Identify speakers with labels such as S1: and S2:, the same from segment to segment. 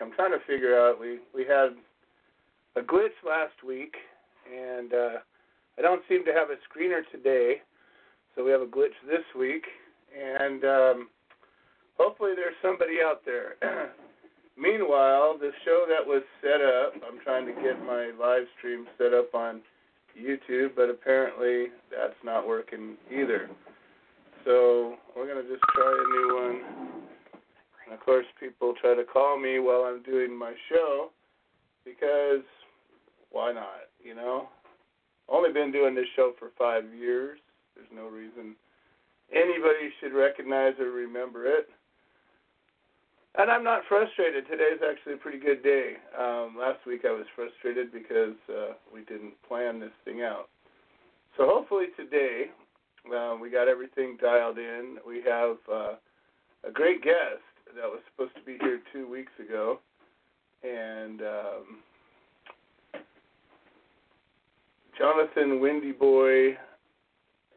S1: I'm trying to figure out. We we had a glitch last week, and uh, I don't seem to have a screener today, so we have a glitch this week, and um, hopefully there's somebody out there. Meanwhile, the show that was set up, I'm trying to get my live stream set up on YouTube, but apparently that's not working either. So we're gonna just try a new one. And of course, people try to call me while I'm doing my show because why not, you know? Only been doing this show for five years. There's no reason anybody should recognize or remember it. And I'm not frustrated. Today's actually a pretty good day. Um, last week I was frustrated because uh, we didn't plan this thing out. So hopefully today uh, we got everything dialed in. We have uh, a great guest that was supposed to be here two weeks ago, and um, Jonathan Windy Boy,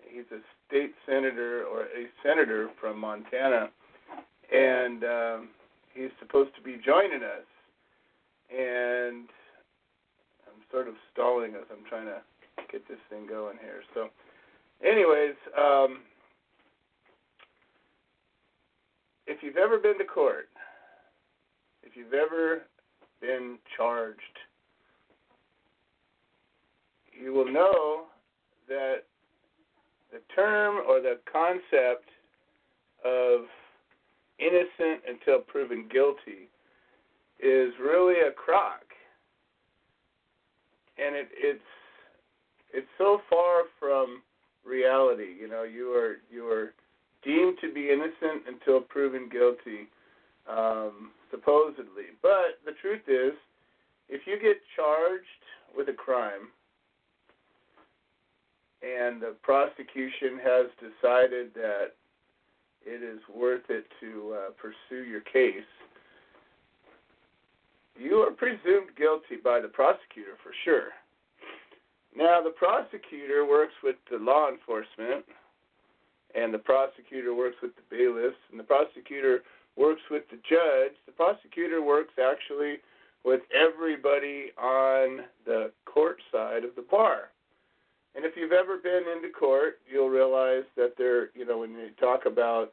S1: he's a state senator or a senator from Montana, and um, he's supposed to be joining us, and I'm sort of stalling as I'm trying to get this thing going here. So, anyways. Um, if you've ever been to court, if you've ever been charged, you will know that the term or the concept of innocent until proven guilty is really a crock. And it, it's it's so far from reality. You know, you are you are deemed to be innocent until proven guilty, um, supposedly. But the truth is, if you get charged with a crime and the prosecution has decided that it is worth it to uh, pursue your case, you are presumed guilty by the prosecutor for sure. Now, the prosecutor works with the law enforcement and the prosecutor works with the bailiffs, and the prosecutor works with the judge. The prosecutor works actually with everybody on the court side of the bar. And if you've ever been into court, you'll realize that they're, you know, when you talk about,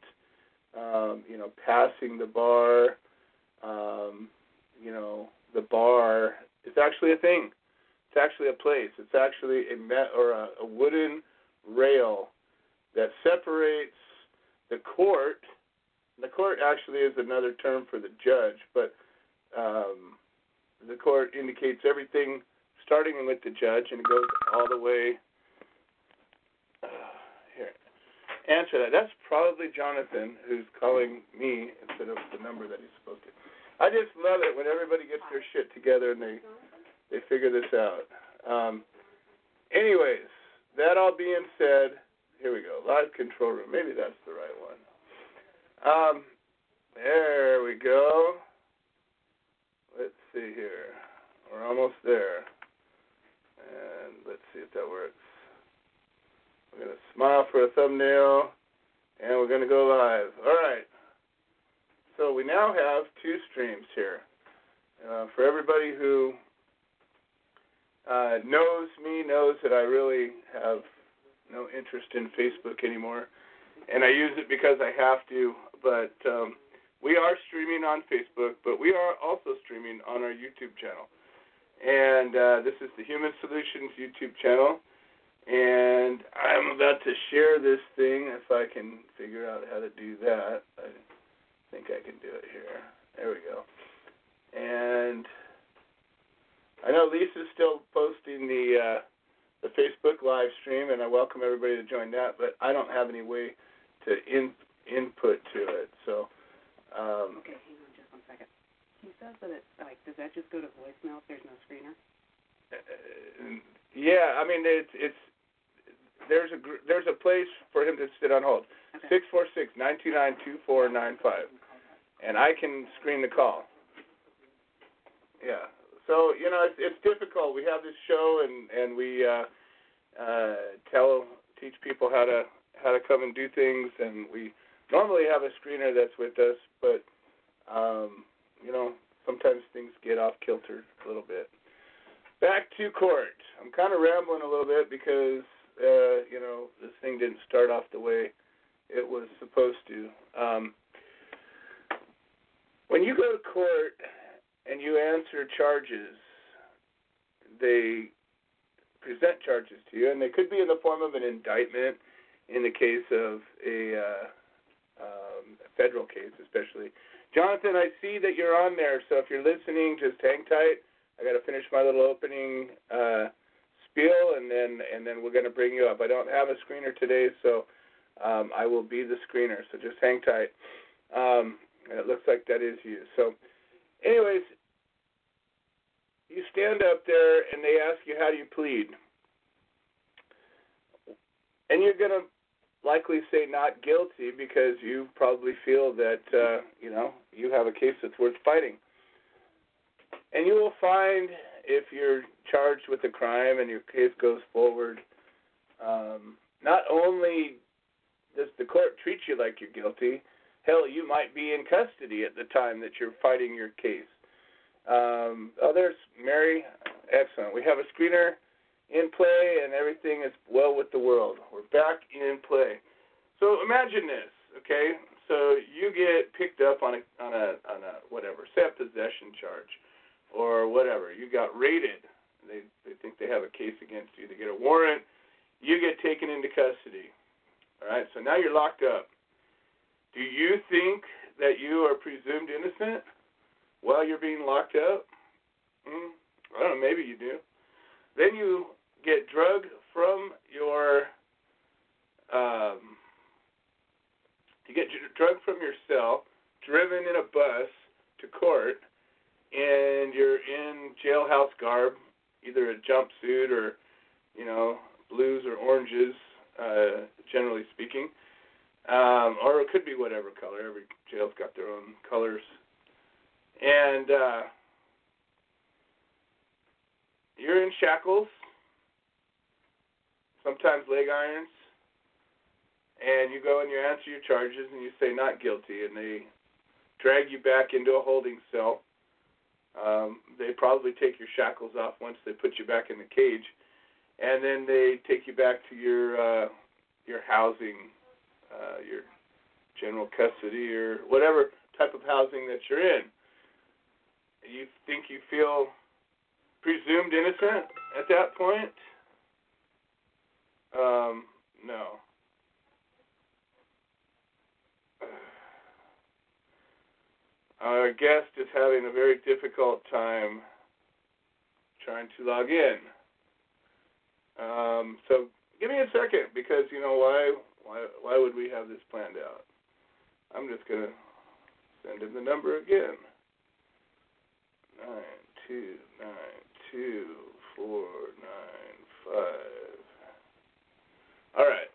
S1: um, you know, passing the bar, um, you know, the bar, it's actually a thing. It's actually a place. It's actually a met or a, a wooden rail that separates the court. The court actually is another term for the judge, but um, the court indicates everything starting with the judge and it goes all the way. Uh, here, answer that. That's probably Jonathan who's calling me instead of the number that he's supposed to. I just love it when everybody gets their shit together and they they figure this out. Um, anyways, that all being said, here we go. Live control room. Maybe that's the right one. Um, there we go. Let's see here. We're almost there. And let's see if that works. We're going to smile for a thumbnail, and we're going to go live. All right. So we now have two streams here. Uh, for everybody who uh, knows me, knows that I really have no interest in Facebook anymore, and I use it because I have to. But um, we are streaming on Facebook, but we are also streaming on our YouTube channel. And uh, this is the Human Solutions YouTube channel. And I'm about to share this thing if I can figure out how to do that. I think I can do it here. There we go. And I know Lisa's still posting the uh, the Facebook live stream, and I welcome everybody to join that. But I don't have any way to in, input to it, so. Um,
S2: Okay, hang on just one second. He says that it, like, does that just go to voicemail if there's no screener?
S1: Uh, yeah, I mean it's it's there's a gr- there's a place for him to sit on hold. Six four six nine two nine two four nine five, and I can screen the call. Yeah. So you know it's it's difficult. We have this show and and we uh, uh, tell teach people how to how to come and do things, and we normally have a screener that's with us, but um, you know sometimes things get off kilter a little bit. Back to court. I'm kind of rambling a little bit because uh, you know this thing didn't start off the way it was supposed to. Um, when you go to court and you answer charges, they present charges to you, and they could be in the form of an indictment in the case of a, uh, um, a federal case, especially. Jonathan, I see that you're on there, so if you're listening, just hang tight. I got to finish my little opening uh, spiel, and then and then we're going to bring you up. I don't have a screener today, so um, I will be the screener. So just hang tight. Um, it looks like that is you. So, anyways, you stand up there and they ask you how do you plead, and you're going to likely say not guilty because you probably feel that uh, you know you have a case that's worth fighting. And you will find if you're charged with a crime and your case goes forward, um, not only does the court treat you like you're guilty, hell, you might be in custody at the time that you're fighting your case. Um, there's Mary. Excellent. We have a screener in play, and everything is well with the world. We're back in play. So imagine this, okay? So you get picked up on a on a on a whatever, a possession charge, or whatever. You got raided. They they think they have a case against you. They get a warrant. You get taken into custody. All right. So now you're locked up. Do you think that you are presumed innocent while you're being locked up? Mm, I don't know. Maybe you do. Then you get drugged from your um, you get drugged from your cell, driven in a bus to court, and you're in jailhouse garb, either a jumpsuit or you know blues or oranges, uh, generally speaking, um, or it could be whatever color. Every jail's got their own colors, and uh, you're in shackles, sometimes leg irons, and you go and you answer your charges and you say not guilty, and they drag you back into a holding cell. Um, they probably take your shackles off once they put you back in the cage, and then they take you back to your uh, your housing, uh, your general custody or whatever type of housing that you're in. You think you feel presumed innocent at that point? Um, no. Our guest is having a very difficult time trying to log in. Um, so give me a second because you know why why why would we have this planned out? I'm just gonna send him the number again. Nine two nine two four nine five. All right.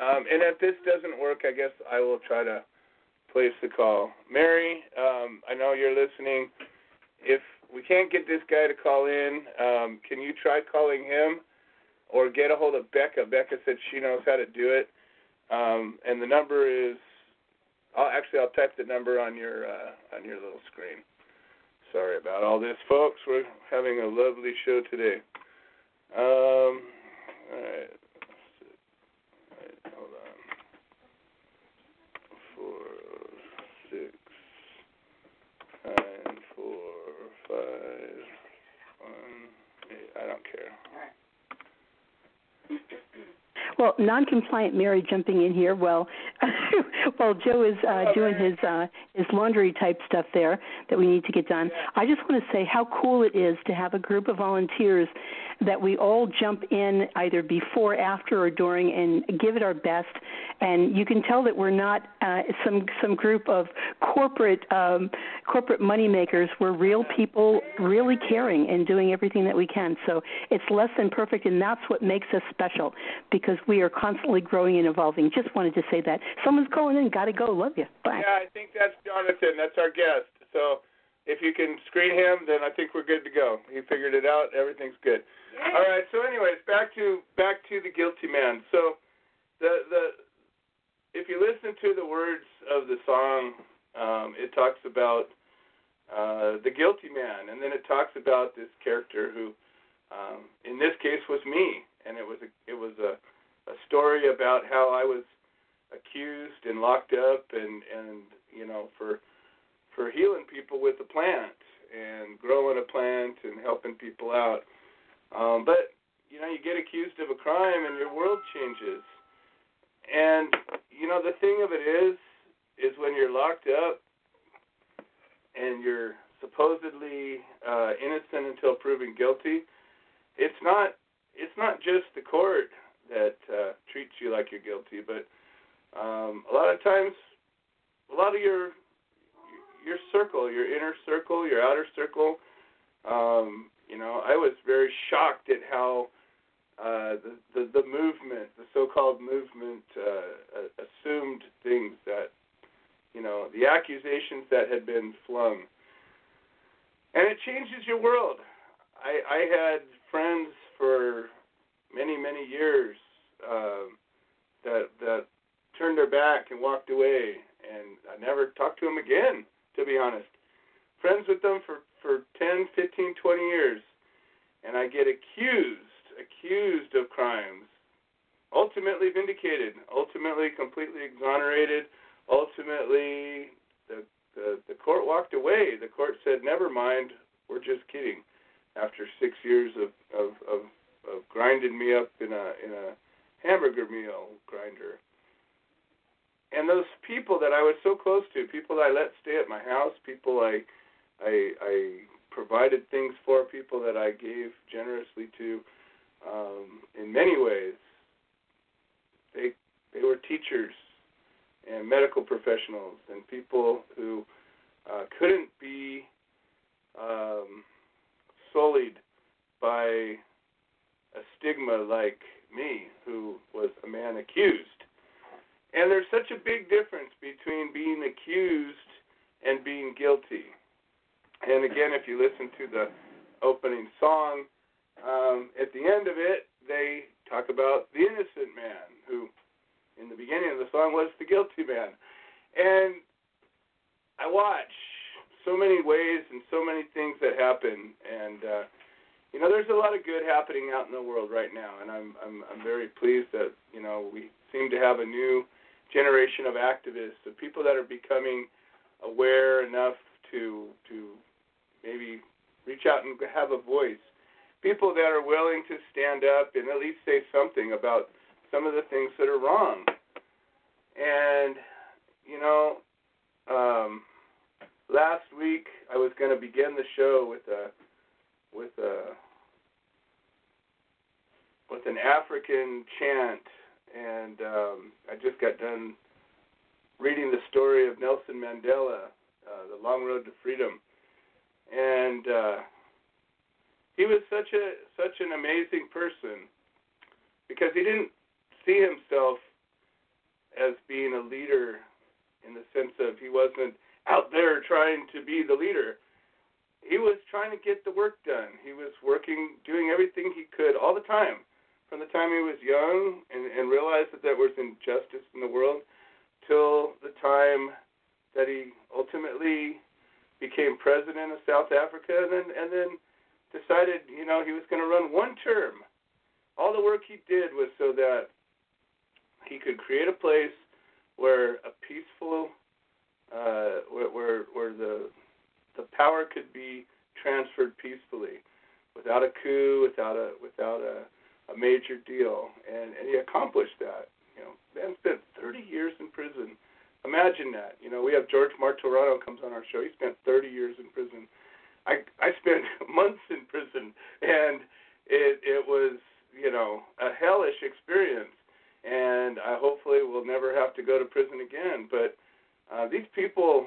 S1: Um, and if this doesn't work, I guess I will try to place the call. Mary, um, I know you're listening. If we can't get this guy to call in, um, can you try calling him or get a hold of Becca? Becca said she knows how to do it. Um, and the number is I'll actually I'll type the number on your uh, on your little screen. Sorry about all this, folks. We're having a lovely show today. Um, all right. Hold on. Four, six, nine, four, five, one, eight. I don't care.
S3: Well, non-compliant Mary jumping in here Well, while Joe is uh, doing his uh, his laundry type stuff there that we need to get done. I just want to say how cool it is to have a group of volunteers that we all jump in either before, after, or during and give it our best. And you can tell that we're not uh, some some group of corporate um, corporate money makers. We're real people, really caring and doing everything that we can. So it's less than perfect, and that's what makes us special because we are constantly growing and evolving. Just wanted to say that. Someone's calling in. Got to go. Love you. Bye.
S1: Yeah, I think that's Jonathan. That's our guest. So if you can screen him, then I think we're good to go. He figured it out. Everything's good.
S2: Yay.
S1: All right. So, anyways, back to back to the guilty man. So, the the if you listen to the words of the song, um, it talks about uh, the guilty man, and then it talks about this character who, um, in this case, was me, and it was a it was a a story about how I was accused and locked up, and and you know for for healing people with the plant and growing a plant and helping people out. Um, but you know, you get accused of a crime and your world changes. And you know, the thing of it is, is when you're locked up and you're supposedly uh, innocent until proven guilty, it's not it's not just the court that uh, treats you like you're guilty, but um, a lot of times, a lot of your your circle, your inner circle, your outer circle. Um, you know, I was very shocked at how uh, the, the the movement, the so-called movement, uh, assumed things that, you know, the accusations that had been flung, and it changes your world. I, I had friends for many many years uh, that that turned their back and walked away, and I never talked to them again to be honest. Friends with them for, for 10, 15, 20 years, and I get accused, accused of crimes, ultimately vindicated, ultimately completely exonerated, ultimately the, the, the court walked away. The court said, never mind, we're just kidding. After six years of, of, of, of grinding me up in a, in a hamburger meal grinder and those people that I was so close to, people that I let stay at my house, people I I, I provided things for, people that I gave generously to, um, in many ways. They they were teachers and medical professionals and people who uh, couldn't be um, sullied by a stigma like me, who was a man accused and there's such a big difference between being accused and being guilty. And again, if you listen to the opening song, um, at the end of it, they talk about the innocent man, who in the beginning of the song was the guilty man. And I watch so many ways and so many things that happen, and uh, you know, there's a lot of good happening out in the world right now, and I'm I'm I'm very pleased that you know we seem to have a new generation of activists, of people that are becoming aware enough to to maybe reach out and have a voice. People that are willing to stand up and at least say something about some of the things that are wrong. And, you know, um, last week I was going to begin the show with a with a with an African chant, and um, I just got done reading the story of Nelson Mandela, uh, The Long Road to Freedom, and uh, he was such a such an amazing person because he didn't see himself as being a leader in the sense of he wasn't out there trying to be the leader. He was trying to get the work done. He was working, doing everything he could all the time, from the time he was young and, and realized that there was injustice in the world, till the time that he ultimately became president of South Africa, and then and then decided, you know, he was going to run one term. All the work he did was so that he could create a place where a peaceful, uh, where, where where the the power could be transferred peacefully, without a coup, without a without a, a major deal, and and he accomplished that. You know, man spent 30 years in prison. Imagine that. You know, we have George Martorano comes on our show. He spent 30 years in prison. I I spent months in prison, and it it was you know a hellish experience and I hopefully will never have to go to prison again. But uh, these people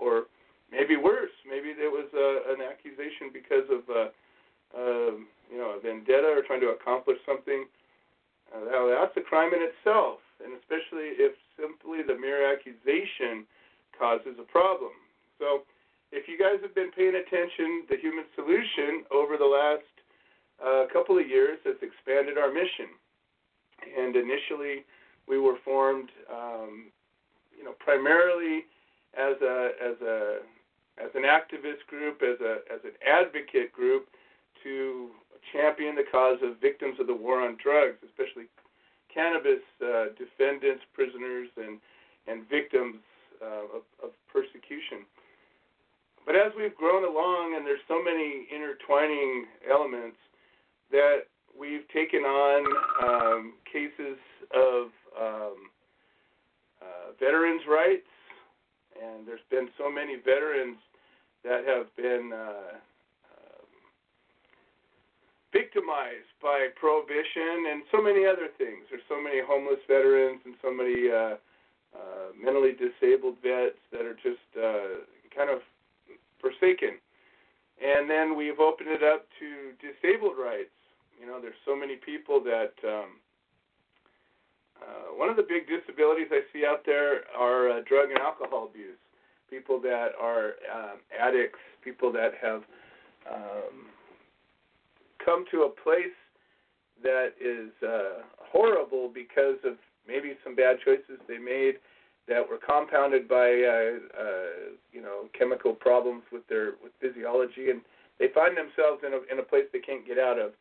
S1: or maybe worse, maybe there was a, an accusation because of uh, uh, you know a vendetta or trying to accomplish something. Uh, that's a crime in itself, and especially if simply the mere accusation causes a problem. So if you guys have been paying attention, the Human Solution over the last uh, couple of years has expanded our mission. And initially, we were formed, um, you know, primarily as a as a as an activist group, as a as an advocate group, to champion the cause of victims of the war on drugs, especially cannabis uh, defendants, prisoners, and and victims uh, of, of persecution. But as we've grown along, and there's so many intertwining elements that we've taken on um, cases of um, uh, veterans' rights and there's been so many veterans that have been uh, um, victimized by prohibition and so many other things. There's so many homeless veterans and so many uh, uh, mentally disabled vets that are just uh, kind of forsaken. And then we've opened it up to disabled rights. You know, there's so many people that. Um, uh, one of the big disabilities I see out there are uh, drug and alcohol abuse. People that are um, addicts, people that have um, come to a place that is uh, horrible because of maybe some bad choices they made that were compounded by uh, uh, you know chemical problems with their with physiology, and they find themselves in a in a place they can't get out of.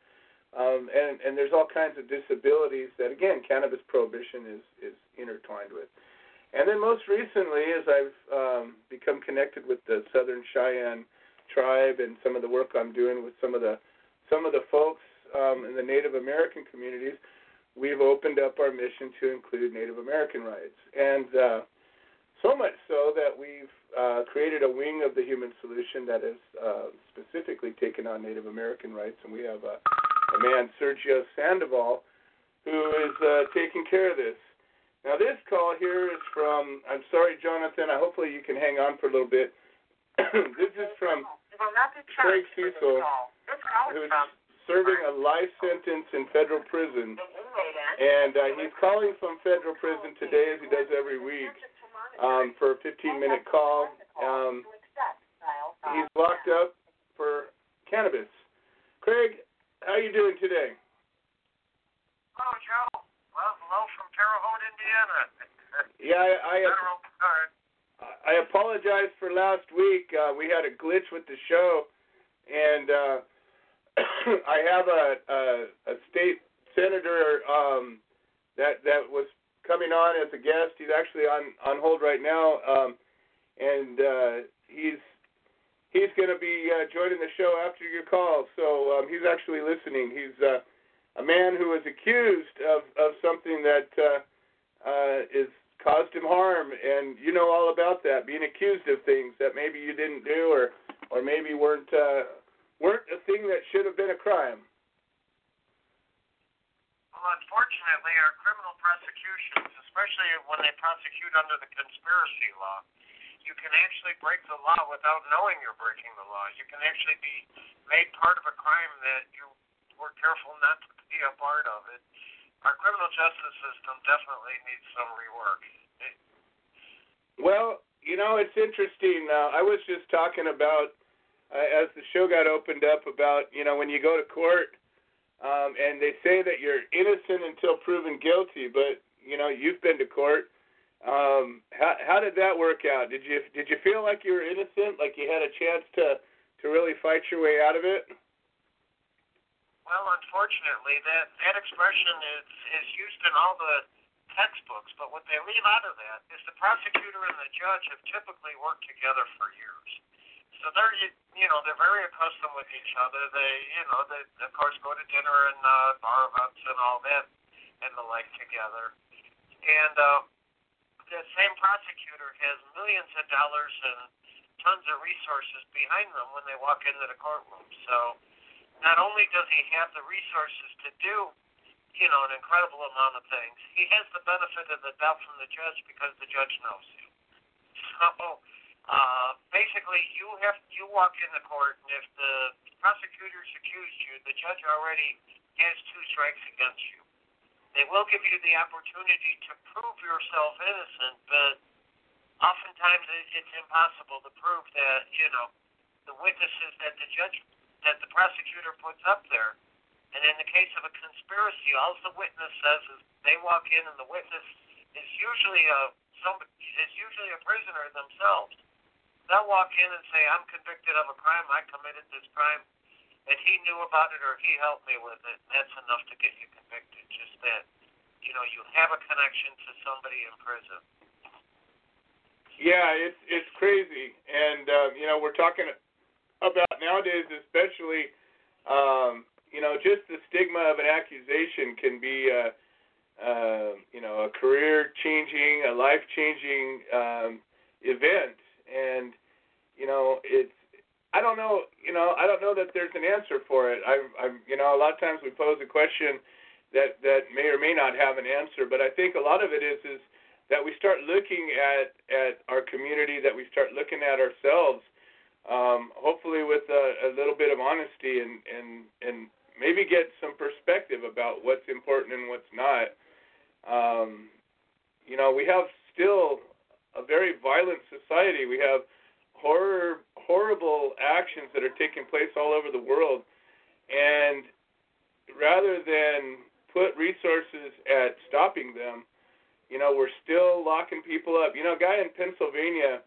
S1: Um, and and there's all kinds of disabilities that again cannabis prohibition is is intertwined with. And then most recently, as I've um, become connected with the Southern Cheyenne tribe and some of the work I'm doing with some of the some of the folks um, in the Native American communities, we've opened up our mission to include Native American rights, and uh, so much so that we've uh, created a wing of the Human Solution that is uh, specifically taken on Native American rights, and we have a, a man, Sergio Sandoval, who is uh, taking care of this. Now, this call here is from, I'm sorry, Jonathan, I, hopefully you can hang on for a little bit. this is from Craig Cesal, who's serving a life sentence in federal prison. And uh, he's calling from federal prison today, as he does every week, um, for a 15-minute call. Um, he's locked up for cannabis. Craig, how are you doing today?
S4: Hello, Joe. Well, hello from Terre Haute, Indiana.
S1: yeah, I, I. I apologize for last week. Uh, we had a glitch with the show, and uh, I have a, a, a state senator um, that that was coming on as a guest. He's actually on on hold right now, um, and uh, he's he's going to be uh, joining the show after your call. So um, he's actually listening. He's uh, a man who was accused of of something that uh, uh, is caused him harm, and you know all about that. Being accused of things that maybe you didn't do, or or maybe weren't. Uh, weren't a thing that should have been a crime.
S4: Well, unfortunately, our criminal prosecutions, especially when they prosecute under the conspiracy law, you can actually break the law without knowing you're breaking the law. You can actually be made part of a crime that you were careful not to be a part of. It. Our criminal justice system definitely needs some rework.
S1: Well, you know, it's interesting. Uh, I was just talking about uh, as the show got opened up about you know when you go to court um, and they say that you're innocent until proven guilty, but you know you've been to court. Um, how how did that work out? Did you did you feel like you were innocent, like you had a chance to to really fight your way out of it?
S4: Well, unfortunately, that that expression is is used in all the textbooks, but what they leave out of that is the prosecutor and the judge have typically worked together for years. So they're you know they're very accustomed with each other. They you know they of course go to dinner and uh, bar events and all that and the like together. And uh, the same prosecutor has millions of dollars and tons of resources behind them when they walk into the courtroom. So not only does he have the resources to do you know an incredible amount of things, he has the benefit of the doubt from the judge because the judge knows you. So uh, basically, you have you walk in the court, and if the prosecutors accused you, the judge already has two strikes against you. They will give you the opportunity to prove yourself innocent, but oftentimes it's impossible to prove that you know the witnesses that the judge that the prosecutor puts up there. And in the case of a conspiracy, all the witness says is they walk in, and the witness is usually a somebody is usually a prisoner themselves. They'll walk in and say, I'm convicted of a crime, I committed this crime, and he knew about it or he helped me with it. That's enough to get you convicted. Just that, you know, you have a connection to somebody in prison.
S1: Yeah, it's it's crazy, and uh, you know we're talking about nowadays, especially, um, you know, just the stigma of an accusation can be uh, uh, you know, a career-changing, a life-changing um, event, and you know, it's. I don't know, you know, I don't know that there's an answer for it. I, I'm, you know, a lot of times we pose a question that that may or may not have an answer, but I think a lot of it is is that we start looking at at our community, that we start looking at ourselves, um, hopefully with a, a little bit of honesty and and and maybe get some perspective about what's important and what's not. Um, you know, we have still a very violent society. We have horror, horrible actions that are taking place all over the world, and rather than put resources at stopping them, you know, we're still locking people up. You know, a guy in Pennsylvania,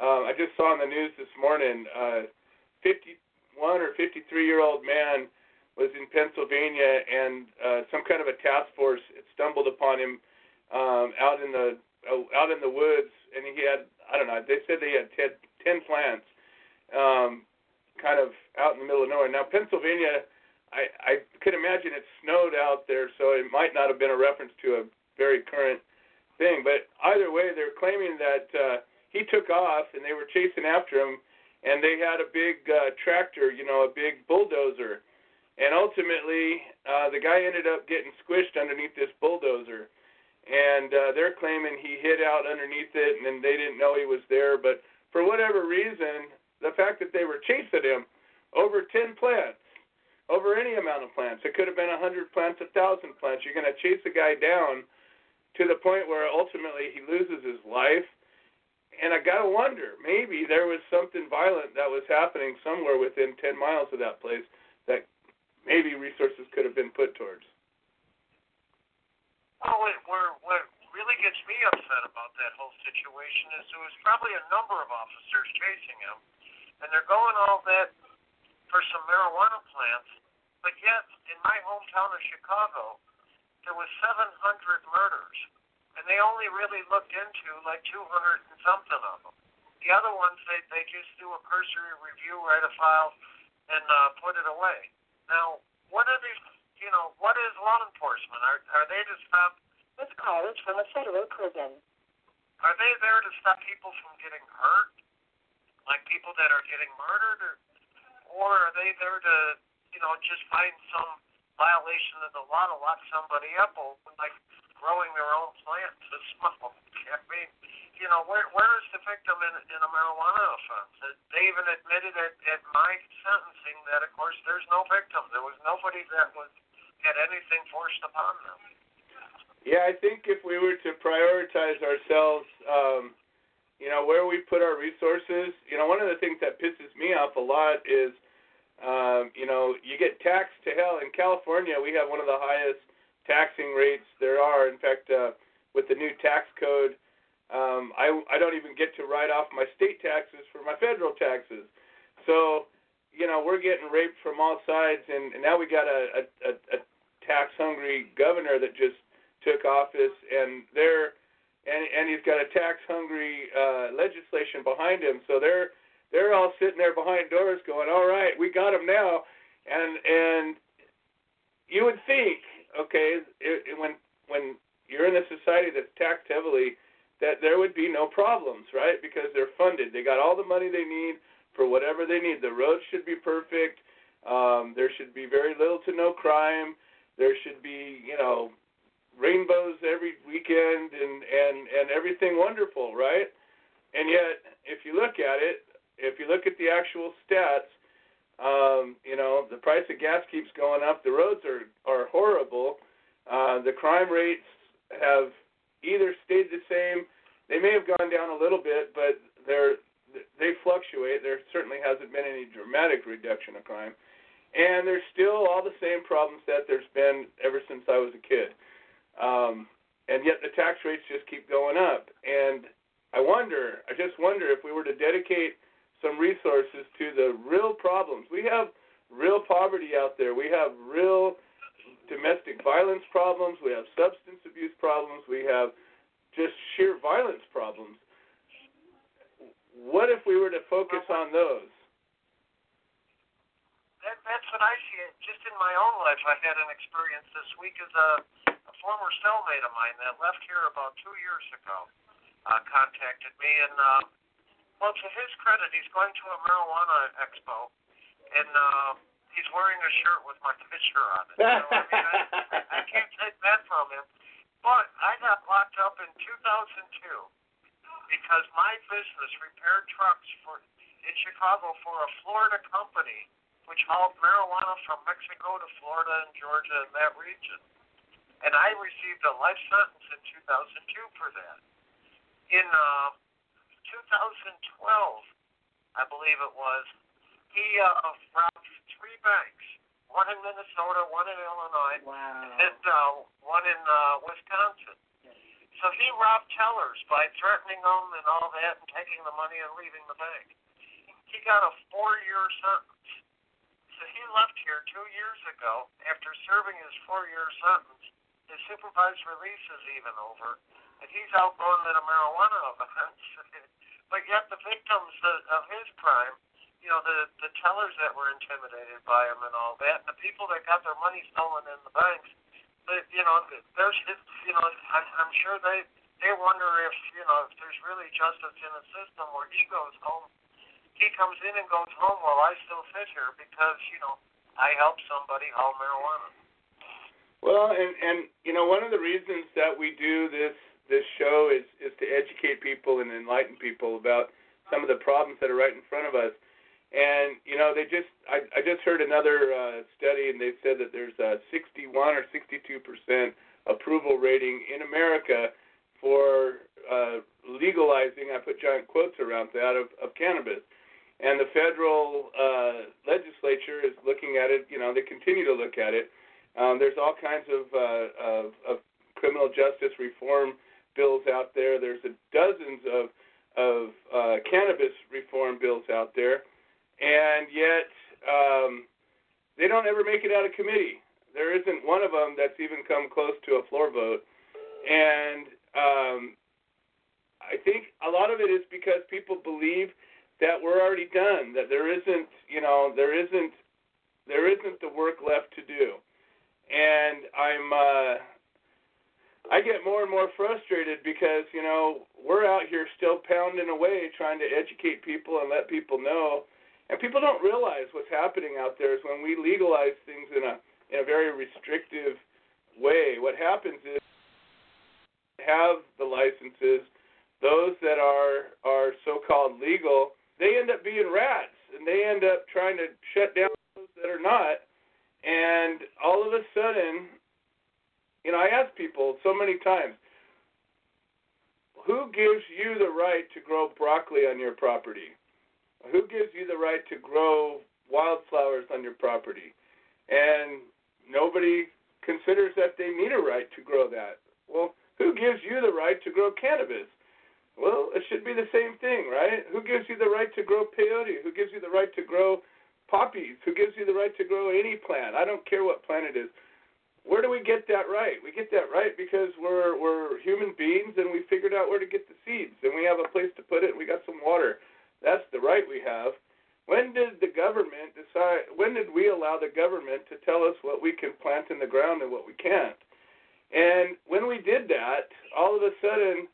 S1: uh, I just saw on the news this morning, uh, 51 or 53 year old man was in Pennsylvania, and uh, some kind of a task force stumbled upon him um, out in the out in the woods, and he had I don't know. They said they had ten, ten plants, um, kind of out in the middle of nowhere. Now Pennsylvania, I I could imagine it snowed out there, so it might not have been a reference to a very current thing. But either way, they're claiming that uh, he took off, and they were chasing after him, and they had a big uh, tractor, you know, a big bulldozer and ultimately uh, the guy ended up getting squished underneath this bulldozer and uh, they're claiming he hid out underneath it and then they didn't know he was there but for whatever reason the fact that they were chasing him over 10 plants over any amount of plants it could have been a 100 plants a thousand plants you're going to chase a guy down to the point where ultimately he loses his life and I gotta wonder, maybe there was something violent that was happening somewhere within 10 miles of that place that maybe resources could have been put towards.
S4: Oh, what, what really gets me upset about that whole situation is there was probably a number of officers chasing him, and they're going all that for some marijuana plants, but yet in my hometown of Chicago, there was 700 murders, and they only really looked into like 200 and something of them. The other ones, they they just do a cursory review, write a file, and uh, put it away. Now, what are these? You know, what is law enforcement? Are are they to stop?
S5: Is from a federal prison.
S4: Are they there to stop people from getting hurt, like people that are getting murdered, or or are they there to, you know, just find some violation of the law to lock somebody up, or like growing their own plant to smoke? I mean, you know, where where is the victim in, in a marijuana offense? They even admitted at, at my sentencing that, of course, there's no victim. There was nobody that was had anything forced upon them.
S1: Yeah, I think if we were to prioritize ourselves, um, you know, where we put our resources, you know, one of the things that pisses me off a lot is, um, you know, you get taxed to hell. In California, we have one of the highest taxing rates there are. In fact, uh, with the new tax code, um, I I don't even get to write off my state taxes for my federal taxes. So, you know, we're getting raped from all sides, and, and now we got a, a, a tax hungry governor that just took office, and they're and and he's got a tax hungry uh, legislation behind him. So they're they're all sitting there behind doors, going, "All right, we got him now," and and you would think, okay, it, it, when when you're in a society that's taxed heavily that there would be no problems, right? Because they're funded. They got all the money they need for whatever they need. The roads should be perfect. Um, there should be very little to no crime. There should be, you know, rainbows every weekend and and and everything wonderful, right? And yet, if you look at it, if you look at the actual stats, um, you know, the price of gas keeps going up. The roads are are horrible. Uh, the crime rates have either stayed the same. They may have gone down a little bit, but they're they fluctuate. There certainly hasn't been any dramatic reduction of crime, and there's still all the same problems that there's been ever since I was a kid. Um, and yet the tax rates just keep going up. And I wonder, I just wonder if we were to dedicate some resources to the real problems. We have real poverty out there. We have real domestic violence problems, we have substance abuse problems, we have just sheer violence problems. What if we were to focus on those?
S4: That, that's what I see. Just in my own life, I had an experience this week as a, a former cellmate of mine that left here about two years ago uh, contacted me, and uh, well, to his credit, he's going to a marijuana expo, and uh, he's wearing a shirt with my picture on it. So, I mean, I, I can't take that from him. But I got locked up in 2002 because my business repaired trucks for in Chicago for a Florida company which hauled marijuana from Mexico to Florida and Georgia and that region. And I received a life sentence in 2002 for that. In uh, 2012, I believe it was, he uh, robbed three banks, one in Minnesota, one in Illinois,
S2: Wow.
S4: and uh, one in uh, Wisconsin. So he robbed tellers by threatening them and all that and taking the money and leaving the bank. He got a four-year sentence. So he left here two years ago after serving his four-year sentence. His supervised release is even over, and he's out going to a marijuana offense. but yet the victims of, his crime, you know, the the tellers that were intimidated by him and all that, the people that got their money stolen in the banks, but you know, there's you know, I'm, I'm sure they they wonder if you know if there's really justice in a system where he goes home, he comes in and goes home while I still sit here because you know I helped somebody haul marijuana.
S1: Well, and and you know one of the reasons that we do this this show is is to educate people and enlighten people about some of the problems that are right in front of us. And you know they just I I just heard another uh, study and they said that there's a 61 or 62 percent approval rating in America for uh, legalizing. I put giant quotes around that of, of cannabis. And the federal uh, legislature is looking at it. You know, they continue to look at it. Um, there's all kinds of, uh, of, of criminal justice reform bills out there. There's a dozens of of uh, cannabis reform bills out there, and yet um, they don't ever make it out of committee. There isn't one of them that's even come close to a floor vote, and um, I think a lot of it is because people believe that we're already done, that there isn't, you know, there isn't there isn't the work left to do and I'm uh I get more and more frustrated because, you know, we're out here still pounding away trying to educate people and let people know. And people don't realize what's happening out there is when we legalize things in a in a very restrictive way, what happens is have the licenses, those that are are so-called legal, they end up being rats and they end up trying to shut down those that are not and all of a sudden, you know, I ask people so many times, who gives you the right to grow broccoli on your property? Who gives you the right to grow wildflowers on your property? And nobody considers that they need a right to grow that. Well, who gives you the right to grow cannabis? Well, it should be the same thing, right? Who gives you the right to grow peyote? Who gives you the right to grow poppies? Who gives you the right to grow any plant? I don't care what plant it is. Where do we get that right? We get that right because we're we're human beings and we figured out where to get the seeds and we have a place to put it. and We got some water. That's the right we have. When did the government decide? When did we allow the government to tell us what we can plant in the ground and what we can't? And when we did that, all of a sudden,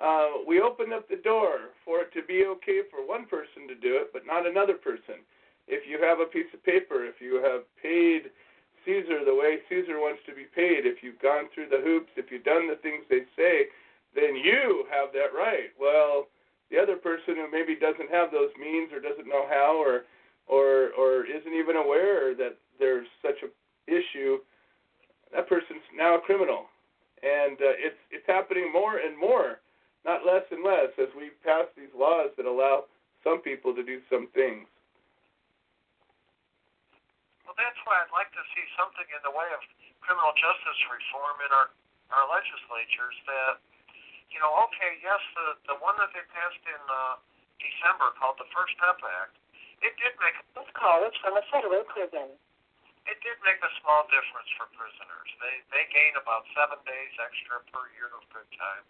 S1: uh, we opened up the door for it to be okay for one person to do it, but not another person. If you have a piece of paper, if you have paid Caesar the way Caesar wants to be paid, if you've gone through the hoops, if you've done the things they say, then you have that right. Well, the other person who maybe doesn't have those means or doesn't know how or or or isn't even aware that there's such a issue, that person's now a criminal. And uh, it's it's happening more and more, not less and less, as we pass these laws that allow some people to do some things.
S4: Well, that's why I'd like to see something in the way of criminal justice reform in our our legislatures. That you know, okay, yes, the the one that they passed in uh, December called the First Step Act, it did make
S5: This call is from a federal prison.
S4: it did make a small difference for prisoners. They they gain about seven days extra per year of good time.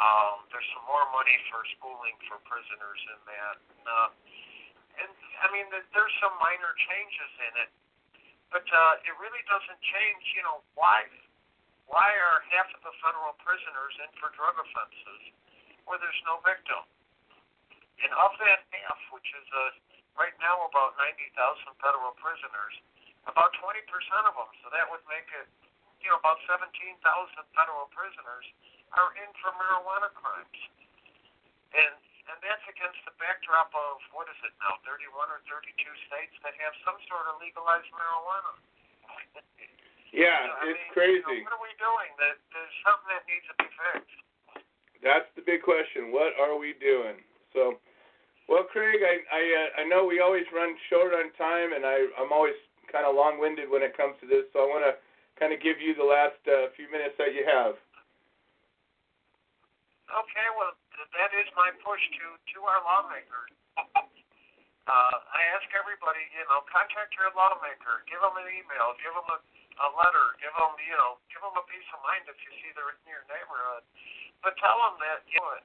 S4: Um, there's some more money for schooling for prisoners in that. And, uh, and I mean, there- there's some minor changes in it, but uh, it really doesn't change. You know, why why are half of the federal prisoners in for drug offenses where there's no victim? And of that half, which is uh, right now about 90,000 federal prisoners, about 20% of them, so that would make it, you know, about 17,000 federal prisoners are in for marijuana crimes. And and that's against the backdrop of what is it now, 31 or 32 states that have some sort of legalized marijuana.
S1: Yeah,
S4: So, I
S1: it's
S4: mean,
S1: crazy.
S4: You know, what are we doing? That there's something that needs to be fixed.
S1: That's the big question. What are we doing? So, well, Craig, I I uh, I know we always run short on time, and I I'm always kind of long-winded when it comes to this. So I want to kind of give you the last uh, few minutes that you have.
S4: Okay, well, that is my push to to our lawmakers. Uh, I ask everybody, you know, contact your lawmaker, give them an email, give them a, a letter, give them, you know, give them a peace of mind if you see they're in your neighborhood. But tell them that, you know,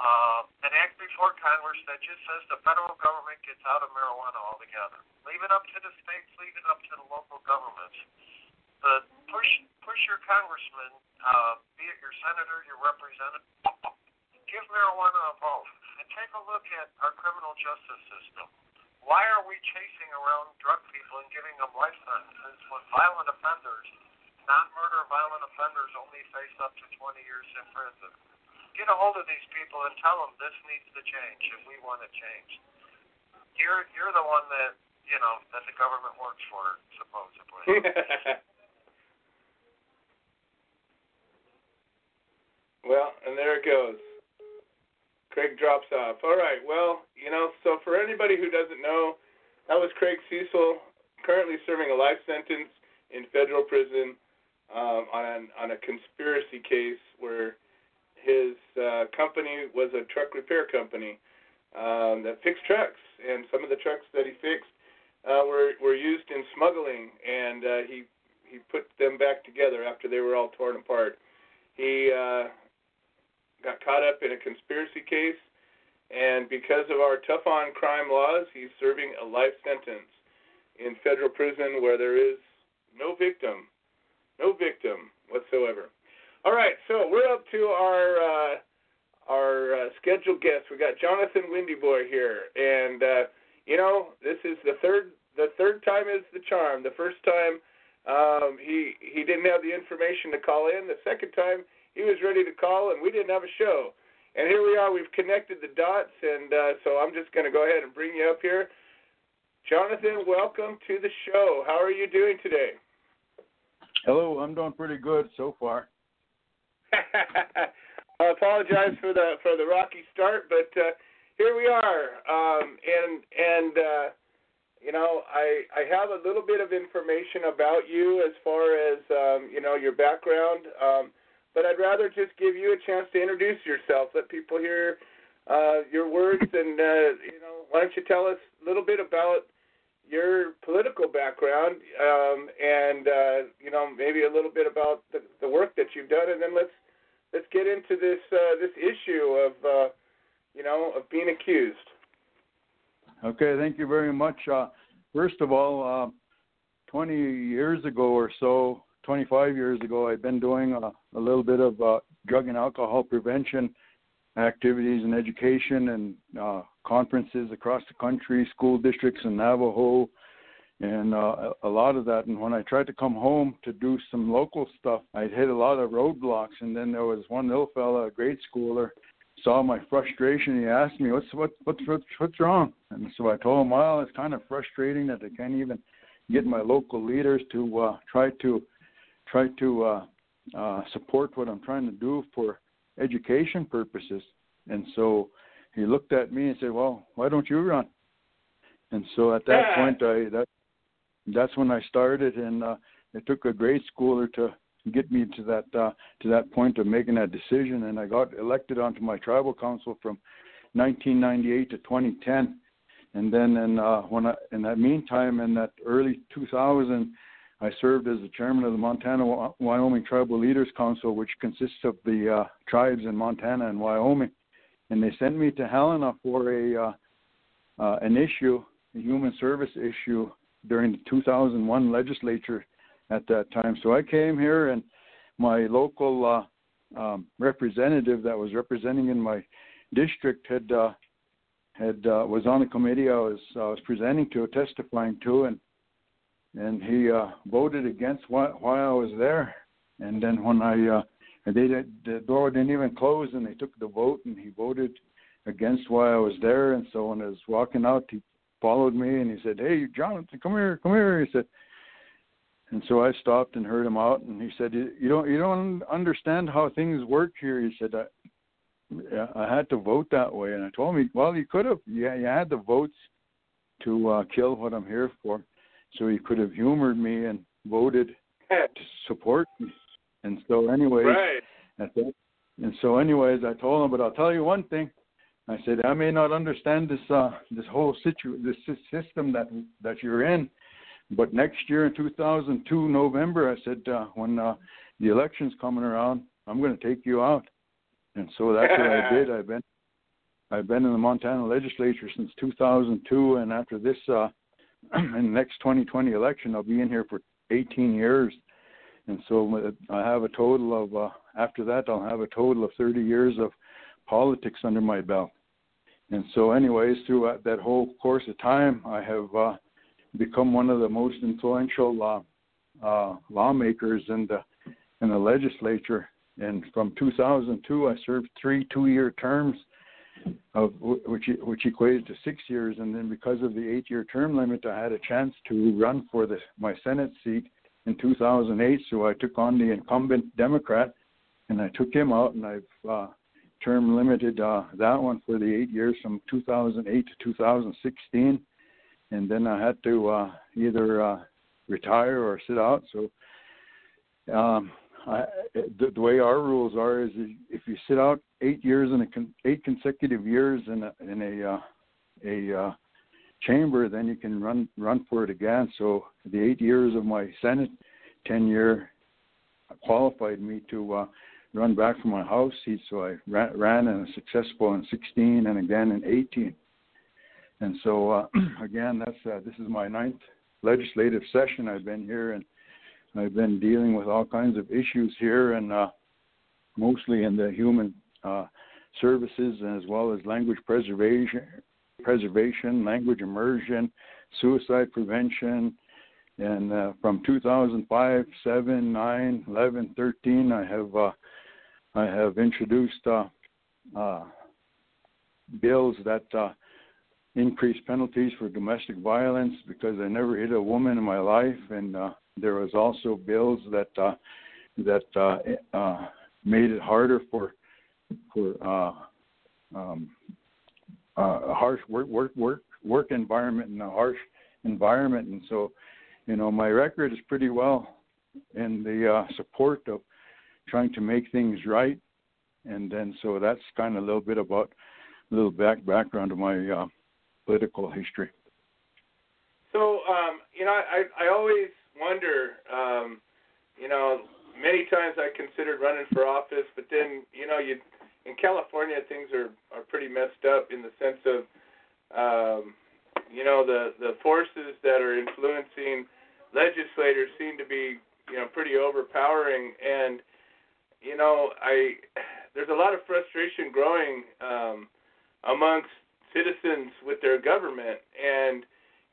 S4: uh, an act before Congress that just says the federal government gets out of marijuana altogether. Leave it up to the states, leave it up to the local governments. But push push your congressman, uh, be it your senator, your representative, give marijuana a vote. And take a look at our criminal justice system. Why are we chasing around drug people and giving them life sentences when violent offenders, non-murder violent offenders, only face up to 20 years in prison? Get a hold of these people and tell them this needs to change if we want it changed. You're you're the one that you know that the government works for, supposedly.
S1: well, and there it goes. Craig drops off. All right. Well, you know, so for anybody who doesn't know, that was Craig Cesal, currently serving a life sentence in federal prison um, on on a conspiracy case where his uh, company was a truck repair company um, that fixed trucks, and some of the trucks that he fixed uh, were were used in smuggling, and uh, he he put them back together after they were all torn apart. He uh, got caught up in a conspiracy case, and because of our tough on crime laws, he's serving a life sentence in federal prison where there is no victim, no victim whatsoever. All right, so we're up to our uh, our uh, scheduled guest. We got Jonathan Windy Boy here, and uh, you know this is the third the third time is the charm. The first time um, he he didn't have the information to call in. The second time he was ready to call, and we didn't have a show. And here we are. We've connected the dots, and uh, so I'm just going to go ahead and bring you up here. Jonathan, welcome to the show. How are you doing today?
S6: Hello, I'm doing pretty good so far.
S1: I apologize for the for the rocky start, but uh, here we are. Um, and and uh, you know, I I have a little bit of information about you as far as um, you know your background. Um, but I'd rather just give you a chance to introduce yourself. Let people hear uh, your words, and uh, you know, why don't you tell us a little bit about your political background, um, and uh, you know, maybe a little bit about the, the work that you've done, and then let's let's get into this uh, this issue of uh, you know of being accused.
S6: Okay, thank you very much. Uh, first of all, uh, 20 years ago or so, 25 years ago, I've been doing a, a little bit of uh, drug and alcohol prevention activities and education and uh, conferences across the country, school districts in Navajo, and uh, a lot of that. And when I tried to come home to do some local stuff, I'd hit a lot of roadblocks. And then there was one little fella, a grade schooler, saw my frustration. He asked me, "What's what what's what's what's wrong?" And so I told him, "Well, it's kind of frustrating that I can't even get my local leaders to uh, try to try to uh, uh, support what I'm trying to do for education purposes." And so he looked at me and said, "Well, why don't you run?" And so at that
S1: Yeah.
S6: point, I that that's when I started, and uh, it took a grade schooler to get me to that uh, to that point of making that decision, and I got elected onto my tribal council from 1998 to 2010, and then in uh, when I, in that meantime, in that early 2000, I served as the chairman of the Montana Wyoming Tribal Leaders Council, which consists of the uh, tribes in Montana and Wyoming, and they sent me to Helena for a uh, uh, an issue, a human service issue during the 2001 legislature at that time. So I came here and my local uh, um, representative that was representing in my district had uh, had uh, was on the committee I was I was presenting to, testifying to, and and he uh, voted against while, while I was there. And then when I uh, they did, the door didn't even close, and they took the vote, and he voted against while I was there. And so when I was walking out, he followed me and he said, "Hey, Jonathan, come here, come here." He said, and so I stopped and heard him out, and he said, "You don't, you don't understand how things work here." He said, "I, I had to vote that way," and I told him, "Well, you could have. Yeah, you had the votes to uh, kill what I'm here for, so he could have humored me and voted to support me." And so, anyways,
S1: right.
S6: and so, anyways, I told him, but I'll tell you one thing. I said, I may not understand this uh, this whole situ this system that that you're in, but next year in 2002 November, I said, uh, when uh, the election's coming around, I'm going to take you out. And so that's what I did. I've been I've been in the Montana legislature since 2002, and after this, uh, in the next 2020 election, I'll be in here for 18 years. And so uh, I have a total of uh, after that, I'll have a total of 30 years of politics under my belt. And so, anyways, throughout that whole course of time, I have uh, become one of the most influential uh, uh, lawmakers in the in the legislature. And from 2002, I served three two-year terms, of which which equated to six years. And then, because of the eight-year term limit, I had a chance to run for the my Senate seat in 2008. So I took on the incumbent Democrat, and I took him out, and I've uh, term limited uh, that one for the eight years from 2008 to 2016, and then I had to uh, either uh, retire or sit out. So um, The, the way our rules are is if you sit out eight years in a con- eight consecutive years in a in a uh, a uh, chamber, then you can run run for it again. So the eight years of my Senate tenure qualified me to uh, run back for my house seat. So I ran, ran and successful in 16 and again in 18. And so uh, again, that's uh, this is my ninth legislative session. I've been here and I've been dealing with all kinds of issues here, and uh, mostly in the human uh, services as well as language preservation, preservation, language immersion, suicide prevention. And uh, from 2005, 7, 9, 11, 13, I have uh, I have introduced uh, uh, bills that increase penalties for domestic violence because I never hit a woman in my life, and there was also bills that uh, that uh, uh, made it harder for for uh, um, uh, a harsh work work work work environment and a harsh environment, and so you know my record is pretty well in the uh, support of trying to make things right. And then so that's kind of a little bit about a little back background of my political history.
S1: So um, you know, I I always wonder, um, you know, many times I considered running for office, but then you know, you in California things are are pretty messed up in the sense of, um, you know, the the forces that are influencing legislators seem to be you know pretty overpowering and you know, I there's a lot of frustration growing um, amongst citizens with their government, and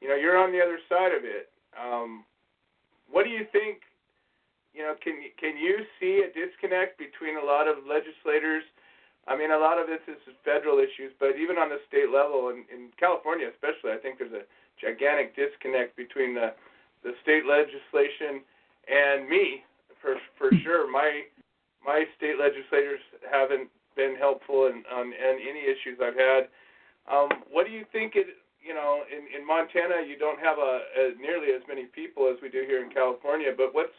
S1: you know, you're on the other side of it. Um, what do you think? You know, can can you see a disconnect between a lot of legislators? I mean, a lot of this is federal issues, but even on the state level, in, in California especially, I think there's a gigantic disconnect between the the state legislation and me, for for sure. My my state legislators haven't been helpful in on, on any issues I've had. Um, what do you think? It you know in in Montana you don't have a, a nearly as many people as we do here in California. But what's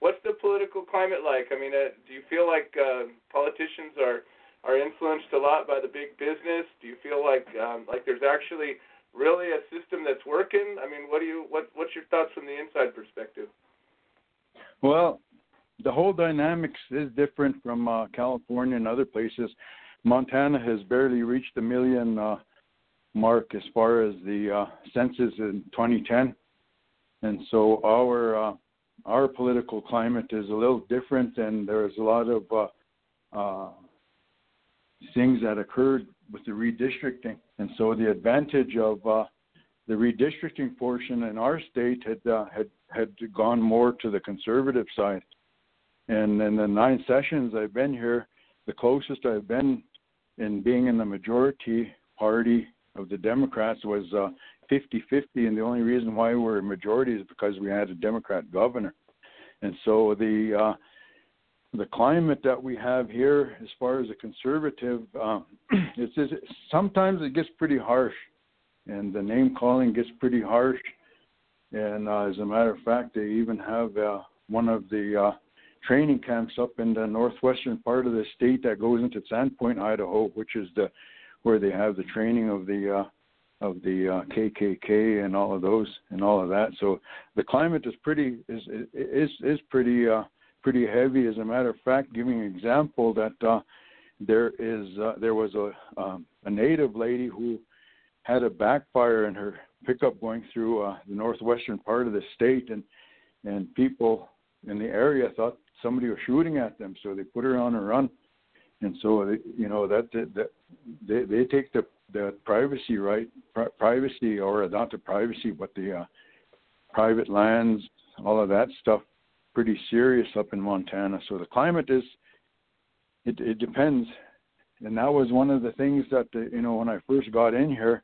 S1: what's the political climate like? I mean, uh, do you feel like uh, politicians are are influenced a lot by the big business? Do you feel like um, like there's actually really a system that's working? I mean, what do you what what's your thoughts from the inside perspective?
S6: Well, the whole dynamics is different from uh, California and other places. Montana has barely reached the million uh, mark as far as the uh, census in 2010, and so our uh, our political climate is a little different, and there's a lot of uh, uh, things that occurred with the redistricting, and so the advantage of uh, the redistricting portion in our state had uh, had had gone more to the conservative side. And in the nine sessions I've been here, the closest I've been in being in the majority party of the Democrats was uh, 50-50, and the only reason why we're a majority is because we had a Democrat governor. And so the uh, the climate that we have here, as far as a conservative, uh, it's, it's sometimes it gets pretty harsh, and the name calling gets pretty harsh. And uh, as a matter of fact, they even have uh, one of the uh, training camps up in the northwestern part of the state that goes into Sandpoint, Idaho, which is the where they have the training of the uh, of the uh, KKK and all of those and all of that. So the climate is pretty is is is pretty uh, pretty heavy. As a matter of fact, giving an example that uh, there is uh, there was a um, a native lady who had a backfire in her pickup going through uh, the northwestern part of the state, and and people in the area thought somebody was shooting at them, so they put her on a run, and so they, you know that that they they take the the privacy right, pri- privacy or not the privacy, but the uh, private lands, all of that stuff, pretty serious up in Montana. So the climate is, it it depends, and that was one of the things that the, you know when I first got in here.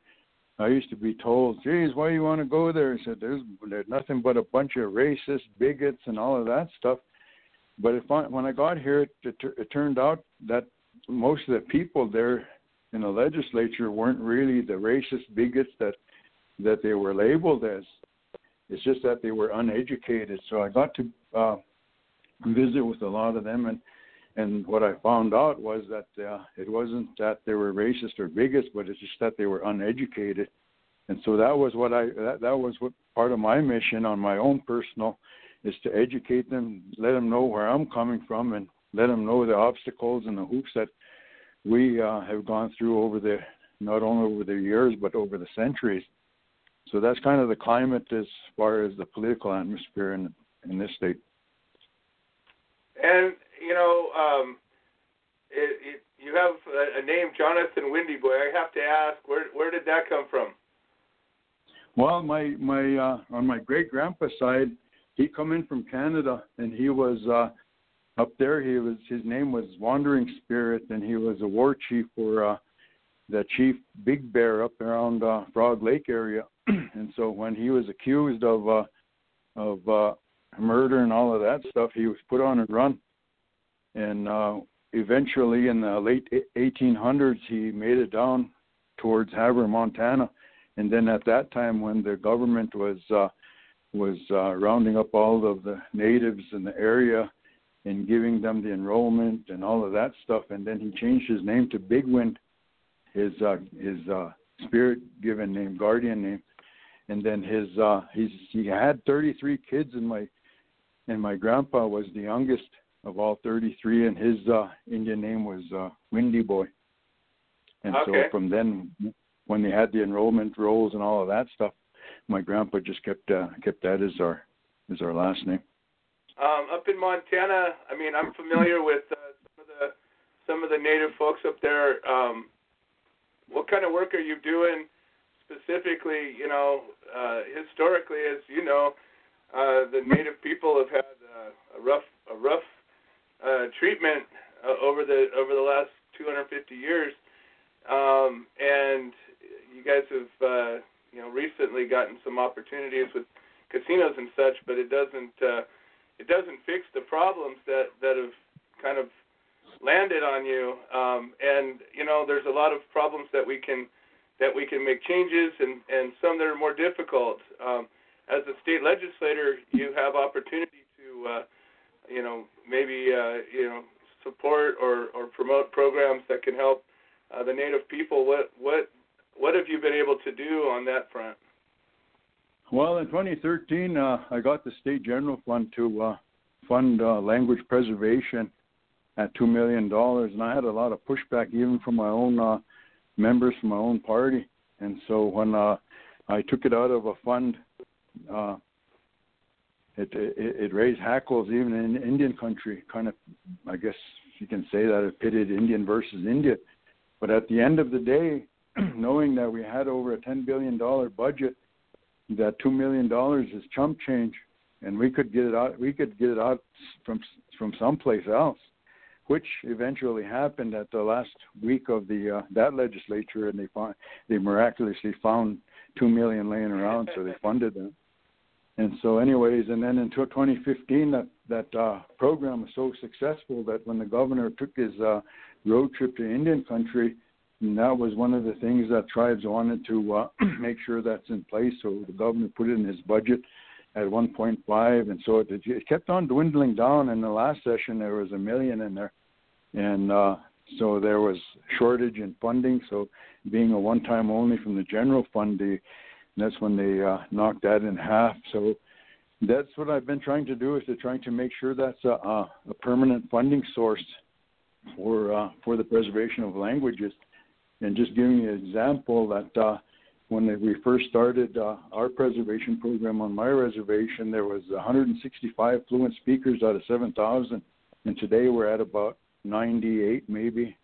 S6: I used to be told, "Geez, why you want to go there?" I said, "There's there's nothing but a bunch of racist bigots and all of that stuff." But if I, when I got here, it, it, it turned out that most of the people there in the legislature weren't really the racist bigots that that they were labeled as. It's just that they were uneducated. So I got to uh, visit with a lot of them, and and what I found out was that uh, it wasn't that they were racist or bigots, but it's just that they were uneducated. And so that was what I that, that was what part of my mission on my own personal is to educate them, let them know where I'm coming from, and let them know the obstacles and the hoops that we uh, have gone through over the not only over the years but over the centuries. So that's kind of the climate as far as the political atmosphere in in this state.
S1: And you know, um, it, it, you have a, a name, Jonathan Windy Boy. I have to ask, where where did that come from?
S6: Well, my my uh, on my great grandpa's side, he come in from Canada, and he was uh, up there. He was his name was Wandering Spirit, and he was a war chief for uh, the chief Big Bear up around uh, Frog Lake area. and so when he was accused of uh, of uh, murder and all of that stuff, he was put on a run. And uh, eventually, in the late 1800s, he made it down towards Havre, Montana. And then at that time, when the government was uh, was uh, rounding up all of the natives in the area and giving them the enrollment and all of that stuff. And then he changed his name to Big Wind, his uh, his uh, spirit given name, guardian name. And then his uh, he's he had 33 kids, and my and my grandpa was the youngest of all 33, and his uh, Indian name was uh, Windy Boy. And
S1: okay.
S6: so from then, when they had the enrollment rolls and all of that stuff, my grandpa just kept uh, kept that as our as our last name.
S1: Um, up in Montana, I mean, I'm familiar with uh, some of the some of the native folks up there. Um, what kind of work are you doing specifically? You know, uh, historically, as you know, uh, the native people have had uh, a rough a rough uh, treatment uh, over the over the last 250 years, um, and you guys have uh, you know recently gotten some opportunities with casinos and such, but it doesn't. Uh, it doesn't fix the problems that that have kind of landed on you. Um, and you know, there's a lot of problems that we can that we can make changes, and and some that are more difficult. Um, as a state legislator, you have opportunity to, uh, you know, maybe uh, you know support or or promote programs that can help uh, the Native people. What what what have you been able to do on that front?
S6: Well, in 2013, uh, I got the state general fund to uh, fund uh, language preservation at two million dollars, and I had a lot of pushback even from my own uh, members from my own party. And so when uh, I took it out of a fund uh, it, it it raised hackles even in Indian country. Kind of, I guess you can say that it pitted Indian versus Indian. But at the end of the day, knowing that we had over a ten billion dollar budget, that two million dollars is chump change, and we could get it out. We could get it out from from someplace else, which eventually happened at the last week of the uh, that legislature, and they found they miraculously found two million laying around, so they funded them. And so, anyways, and then until 2015, that that uh, program was so successful that when the governor took his uh, road trip to Indian country, and that was one of the things that tribes wanted to uh, make sure that's in place. So the governor put it in his budget at 1.5, and so it, it kept on dwindling down. In the last session, there was a million in there, and uh, so there was shortage in funding. So being a one-time only from the general fund, the, that's when they uh, knocked that in half. So that's what I've been trying to do is to trying to make sure that's a, a, a permanent funding source for uh, for the preservation of languages. And just giving you an example that uh, when we first started uh, our preservation program on my reservation, there was 165 fluent speakers out of 7,000, and today we're at about 98, maybe,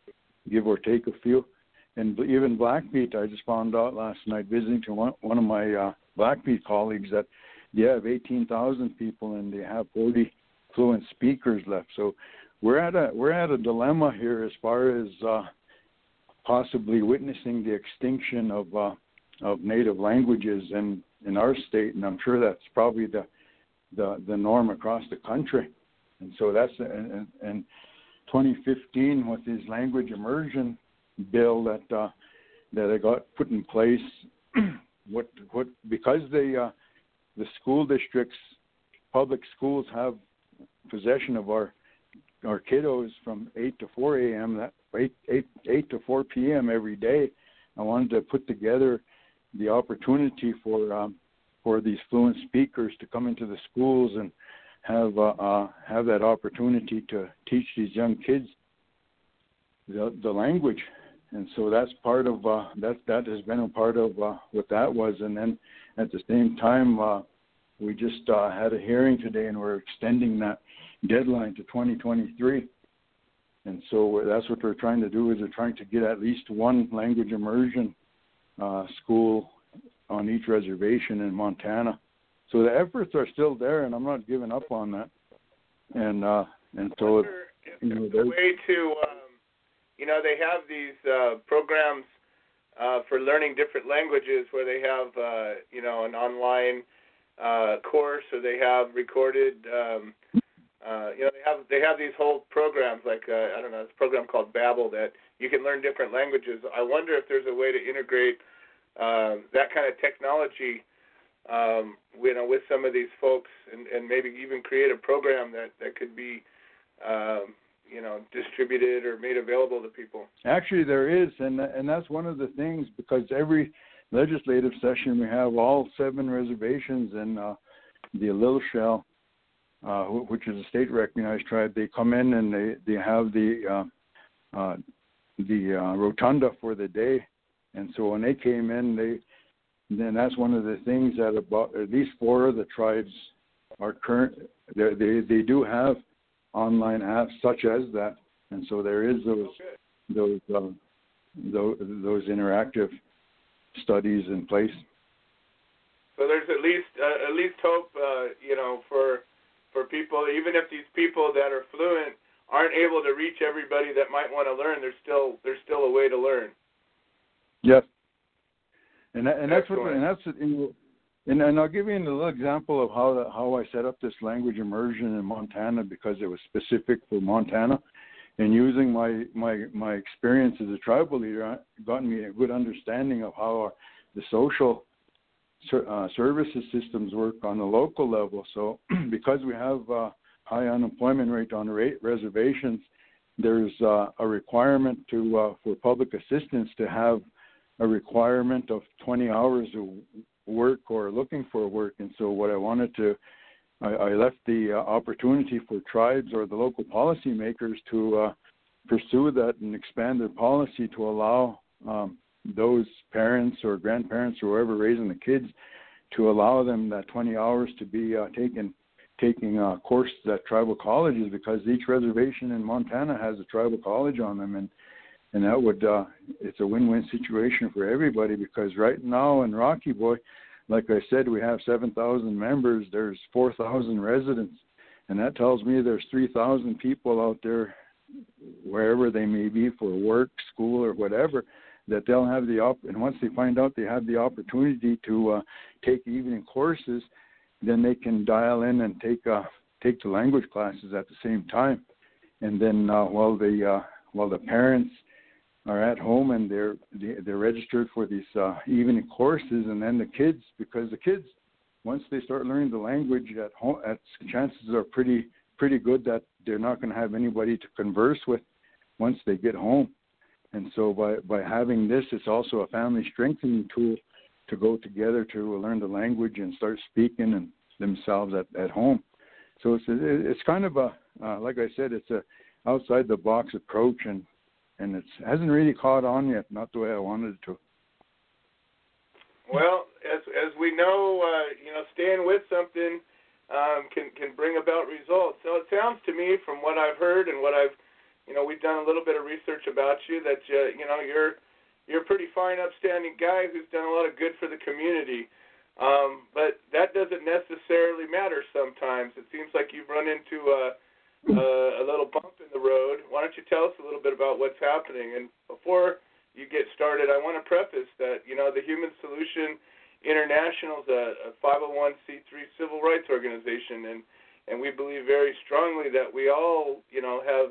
S6: give or take a few. And even Blackfeet, I just found out last night visiting to one, one of my uh, Blackfeet colleagues that they have 18,000 people and they have 40 fluent speakers left. So we're at a we're at a dilemma here as far as uh, possibly witnessing the extinction of uh, of native languages in in our state, and I'm sure that's probably the the, the norm across the country. And so that's and, and 2015 with this language immersion bill that uh, that I got put in place. what what because they uh, the school districts, public schools have possession of our our kiddos from 8 to 4 a.m. that 8, 8, 8 to 4 p.m. every day. I wanted to put together the opportunity for um, for these fluent speakers to come into the schools and have uh, uh, have that opportunity to teach these young kids the, the language. And so that's part of uh, that. That has been a part of uh, what that was. And then at the same time, uh, we just uh, had a hearing today, and we're extending that deadline to 2023. And so that's what we're trying to do is we're trying to get at least one language immersion uh, school on each reservation in Montana. So the efforts are still there, and I'm not giving up on that. And uh, and so
S1: it's you know, the way to um, you know they have these uh, programs uh, for learning different languages where they have uh, you know an online uh, course or they have recorded um, uh, you know they have they have these whole programs like uh, I don't know this program called Babbel that you can learn different languages. I wonder if there's a way to integrate uh, that kind of technology um, you know with some of these folks and, and maybe even create a program that that could be um, you know distributed or made available to people.
S6: Actually, there is, and and that's one of the things because every legislative session we have all seven reservations in uh, the Shell uh, which is a state recognized tribe, they come in and they they have the uh, uh, the uh, rotunda for the day, and so when they came in, they then that's one of the things that about at least four of the tribes are current. They they, they do have online apps such as that, and so there is those those uh, those, those interactive studies in place.
S1: So there's at least uh, at least hope, uh, you know, for for people, even if these people that are fluent aren't able to reach everybody that might want to learn, there's still there's still a way to learn.
S6: Yes, and that, and that's what and that's and, and I'll give you a little example of how the, how I set up this language immersion in Montana because it was specific for Montana, and using my my my experience as a tribal leader, got me a good understanding of how our, the social uh, services systems work on the local level. So because we have uh, high unemployment rate on rate reservations, there's uh, a requirement to uh, for public assistance to have a requirement of 20 hours of work or looking for work. And so what I wanted to I, I left the uh, opportunity for tribes or the local policymakers to uh, pursue that and expand their policy to allow um, those parents or grandparents or whoever raising the kids to allow them that 20 hours to be uh, taken taking uh, courses at tribal colleges because each reservation in Montana has a tribal college on them, and and that would uh, it's a win-win situation for everybody because right now in Rocky Boy, like I said, we have 7,000 members. There's 4,000 residents, and that tells me there's 3,000 people out there, wherever they may be for work, school, or whatever, that they'll have the op. And once they find out they have the opportunity to uh, take evening courses, then they can dial in and take uh, take the language classes at the same time. And then uh, while the uh, while the parents are at home and they're they're registered for these uh, evening courses, and then the kids, because the kids, once they start learning the language at home, at chances are pretty pretty good that they're not going to have anybody to converse with once they get home. And so by by having this, it's also a family strengthening tool to go together to learn the language and start speaking and themselves at at home. So it's it's kind of a uh, like I said, it's a outside the box approach and and it hasn't really caught on yet, not the way I wanted it to.
S1: Well, as as we know, uh, you know, staying with something um, can can bring about results. So it sounds to me, from what I've heard and what I've, you know, we've done a little bit of research about you that uh, you know you're you're a pretty fine, upstanding guy who's done a lot of good for the community. Um, but that doesn't necessarily matter sometimes. It seems like you've run into uh, uh, a little bump in the road. Why don't you tell us a little bit about what's happening? And before you get started, I want to preface that you know the Human Solution International is a, a 501c3 civil rights organization, and and we believe very strongly that we all you know have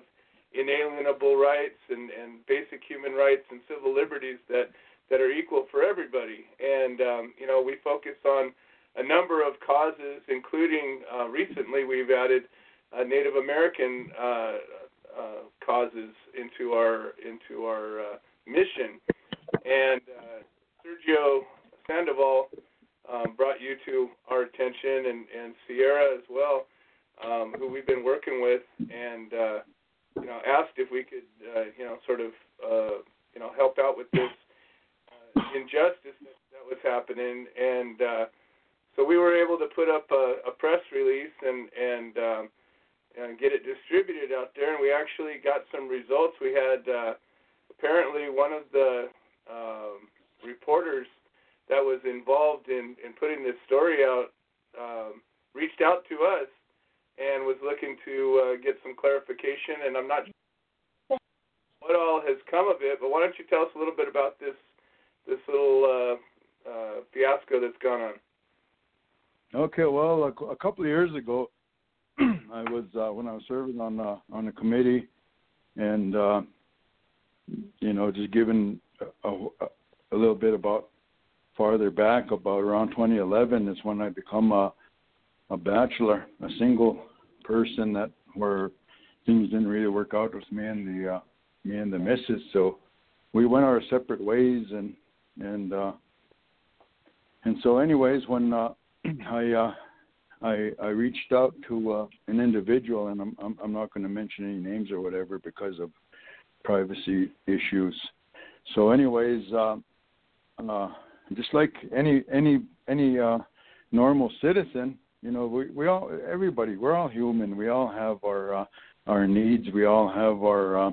S1: inalienable rights and and basic human rights and civil liberties that that are equal for everybody. And um, you know we focus on a number of causes, including uh, recently we've added uh, Native American uh, uh, causes into our into our uh, mission. And uh, Sergio Sandoval um, brought you to our attention, and, and Sierra as well, um, who we've been working with, and uh, you know asked if we could uh, you know sort of uh, you know help out with this uh, injustice that, that was happening, and uh, so we were able to put up a, a press release and and um, and get it distributed out there. And we actually got some results. We had uh, apparently one of the um, reporters that was involved in, in putting this story out um, reached out to us and was looking to uh, get some clarification. And I'm not sure what all has come of it, but why don't you tell us a little bit about this this little uh, uh, fiasco that's gone on?
S6: Okay, well, a, a couple of years ago, I was uh, when I was serving on uh, on the committee, and uh, you know, just giving a, a, a little bit about farther back, about around 2011 is when I become a a bachelor, a single person that where things didn't really work out with me and the uh, me and the missus. So we went our separate ways, and and uh, and so, anyways, when uh, I uh, I I reached out to uh, an individual, and I'm I'm, I'm not going to mention any names or whatever because of privacy issues. So, anyways, uh, uh, just like any any any uh, normal citizen, you know, we we all everybody we're all human. We all have our uh, our needs. We all have our uh,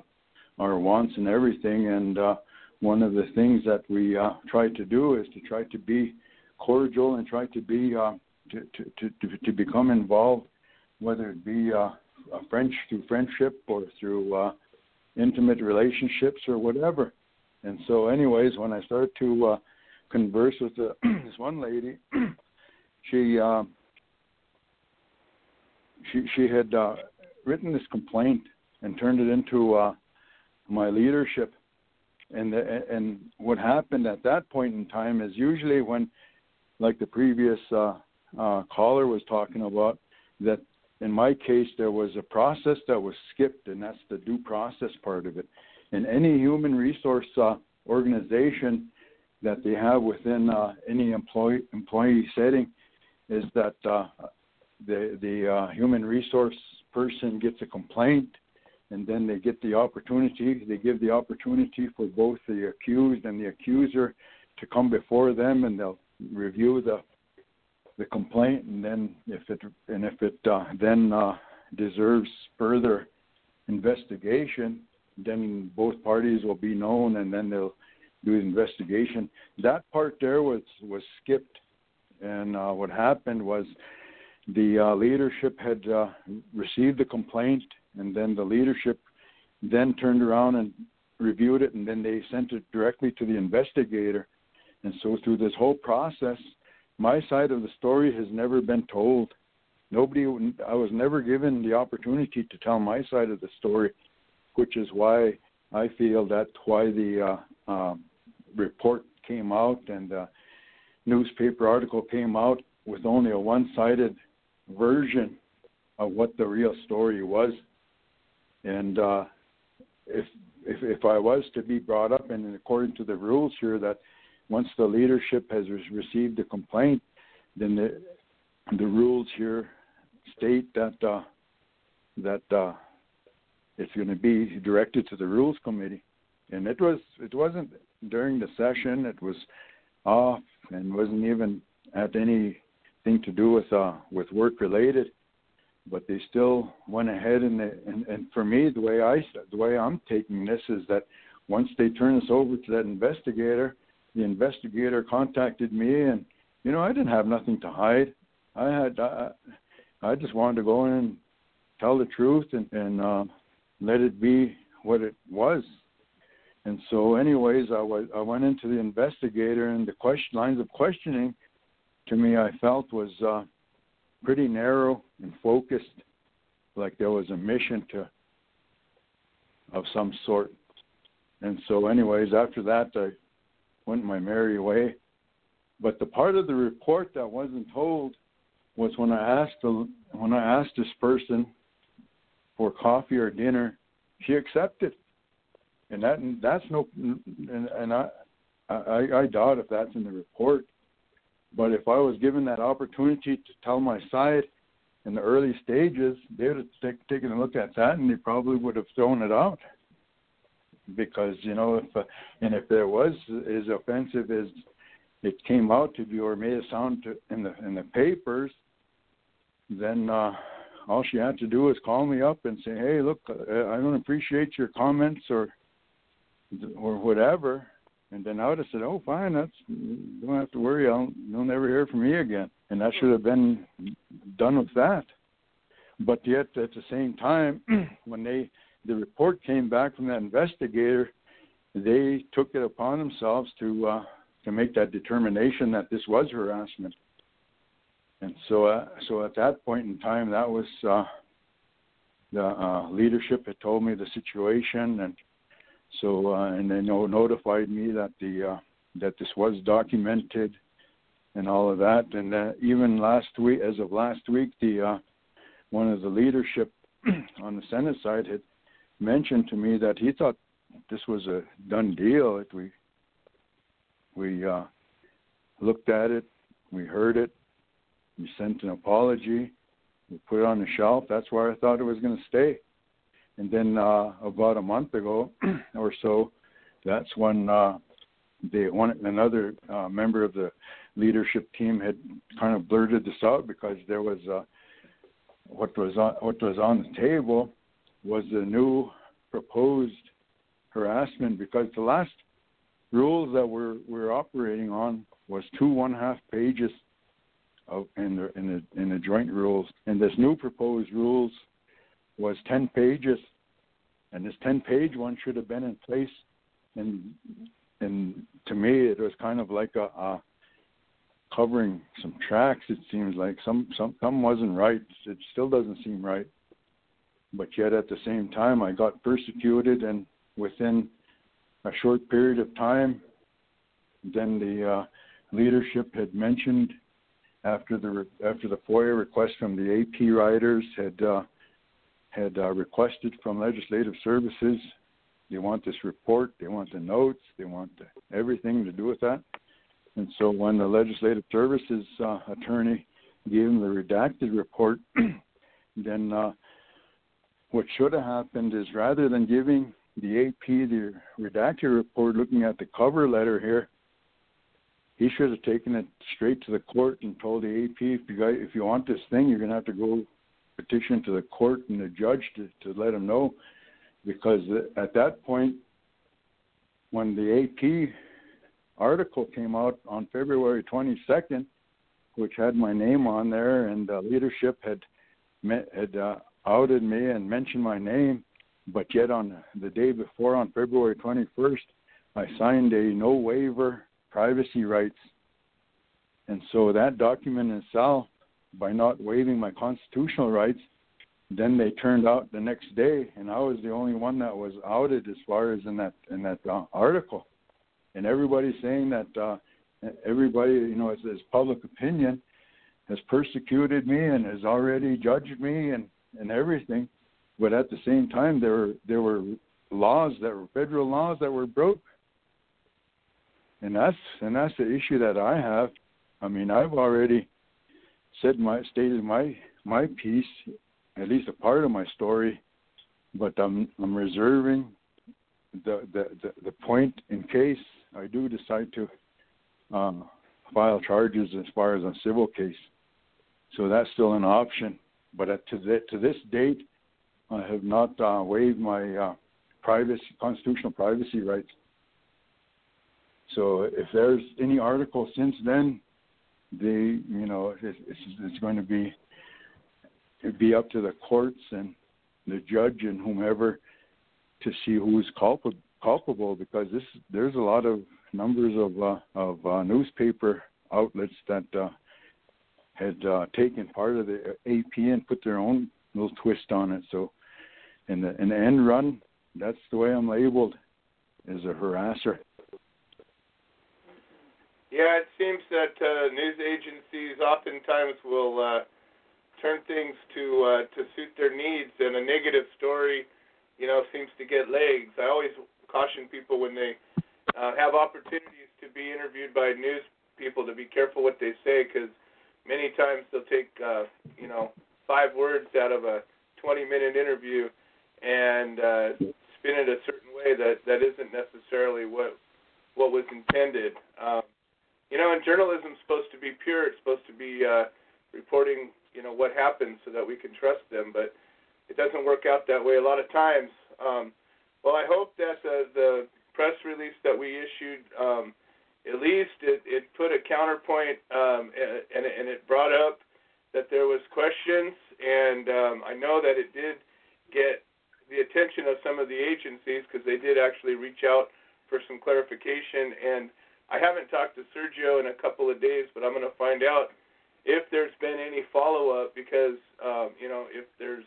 S6: our wants and everything. And uh, one of the things that we uh, try to do is to try to be cordial and try to be uh, to, to, to, to become involved, whether it be uh, a French through friendship or through uh, intimate relationships or whatever. And so, anyways, when I started to uh, converse with the, this one lady, she uh, she she had uh, written this complaint and turned it into uh, my leadership. And the, and what happened at that point in time is usually when, like the previous uh, uh, caller was talking about that in my case there was a process that was skipped and that's the due process part of it in any human resource uh, organization that they have within uh, any employee employee setting is that uh, the the uh, human resource person gets a complaint and then they get the opportunity they give the opportunity for both the accused and the accuser to come before them and they'll review the the complaint, and then if it and if it uh, then uh, deserves further investigation, then both parties will be known, and then they'll do the investigation. That part there was was skipped, and uh, what happened was the uh, leadership had uh, received the complaint, and then the leadership then turned around and reviewed it, and then they sent it directly to the investigator. And so through this whole process, my side of the story has never been told. Nobody, I was never given the opportunity to tell my side of the story, which is why I feel that's why the uh, uh, report came out and the newspaper article came out with only a one-sided version of what the real story was. And uh, if, if if I was to be brought up, and according to the rules here, that once the leadership has received a complaint, then the the rules here state that uh, that uh, it's going to be directed to the rules committee, and it was it wasn't during the session. It was off and wasn't even at anything to do with uh, with work related. But they still went ahead and, they, and and for me the way I the way I'm taking this is that once they turn this over to that investigator, the investigator contacted me and you know I didn't have nothing to hide. I had I, I just wanted to go in and tell the truth and and uh, let it be what it was. And so, anyways, I, was, I went into the investigator, and the question lines of questioning to me I felt was uh, pretty narrow and focused, like there was a mission to of some sort. And so, anyways, after that, I went my merry way. But the part of the report that wasn't told was when I asked the, when I asked this person for coffee or dinner, she accepted, and that that's no and, and I, I I doubt if that's in the report. But if I was given that opportunity to tell my side in the early stages, they would have take, taken a look at that and they probably would have thrown it out. Because you know, if uh, and if there was as offensive as it came out to be or made it sound to, in the in the papers, then uh, all she had to do was call me up and say, "Hey, look, uh, I don't appreciate your comments or or whatever." And then I would have said, "Oh, fine, that's don't have to worry. I'll you'll never hear from me again." And that should have been done with that. But yet, at the same time, when they the report came back from that investigator, they took it upon themselves to uh, to make that determination that this was harassment and so uh, so at that point in time, that was uh, the uh, leadership had told me the situation, and so uh, and they no- notified me that the uh, that this was documented and all of that. And uh, even last week, as of last week, the uh, one of the leadership on the Senate side had mentioned to me that he thought this was a done deal. That we we uh, looked at it, we heard it, we sent an apology. We put it on the shelf. That's where I thought it was going to stay. And then uh, about a month ago or so, that's when uh, one another uh, member of the leadership team had kind of blurted this out because there was uh, what was on what was on the table was the new proposed harassment because the last rules that we're we're operating on was two one half pages of, in the in the in the joint rules. And this new proposed rules was 10 pages, and this 10-page one should have been in place. And and to me, it was kind of like a, a covering some tracks. It seems like some some some wasn't right. It still doesn't seem right. But yet at the same time, I got persecuted, and within a short period of time, then the uh, leadership had mentioned after the after the FOIA request from the AP writers had uh, had uh, requested from Legislative Services, they want this report, they want the notes, they want the, everything to do with that. And so when the Legislative Services uh, attorney gave them the redacted report, then uh, what should have happened is rather than giving the AP the redacted report, looking at the cover letter here, he should have taken it straight to the court and told the AP if you guys, if you want this thing, you're going to have to go petition to the court and the judge to to let him know, because at that point, when the AP article came out on February 22nd, which had my name on there, and uh, leadership had met, had uh, outed me and mentioned my name, but yet on the day before, on February 21st, I signed a no waiver privacy rights. And so that document itself, by not waiving my constitutional rights, then they turned out the next day, and I was the only one that was outed as far as in that in that uh, article. And everybody's saying that uh, everybody, you know, as, as public opinion, has persecuted me and has already judged me and and everything. But at the same time, there were there were laws that were federal laws that were broke and that's and that's the issue that I have. I mean, I've already said my stated my my piece, at least a part of my story, but I'm I'm reserving the the the, the point in case I do decide to um, file charges as far as a civil case. So that's still an option. But at, to, the, to this date, I have not uh, waived my uh, privacy constitutional privacy rights. So if there's any article since then, they, you know, it's, it's going to be be up to the courts and the judge and whomever to see who's culpable culpable because this there's a lot of numbers of uh, of uh, newspaper outlets that uh, had uh, taken part of the AP and put their own little twist on it. So in the in the end run, that's the way I'm labeled as a harasser.
S1: Yeah, it seems that uh, news agencies oftentimes will uh, turn things to uh, to suit their needs, and a negative story, you know, seems to get legs. I always caution people when they uh, have opportunities to be interviewed by news people to be careful what they say, because many times they'll take, uh, you know, five words out of a 20-minute interview and uh, spin it a certain way that that isn't necessarily what what was intended. Um, you know, and journalism's supposed to be pure. It's supposed to be uh, reporting, you know, what happens so that we can trust them. But it doesn't work out that way a lot of times. Um, well, I hope that the, the press release that we issued, um, at least it, it put a counterpoint um, and, and it brought up that there was questions, and um, I know that it did get the attention of some of the agencies because they did actually reach out for some clarification and I haven't talked to Sergio in a couple of days, but I'm going to find out if there's been any follow up because um, you know if there's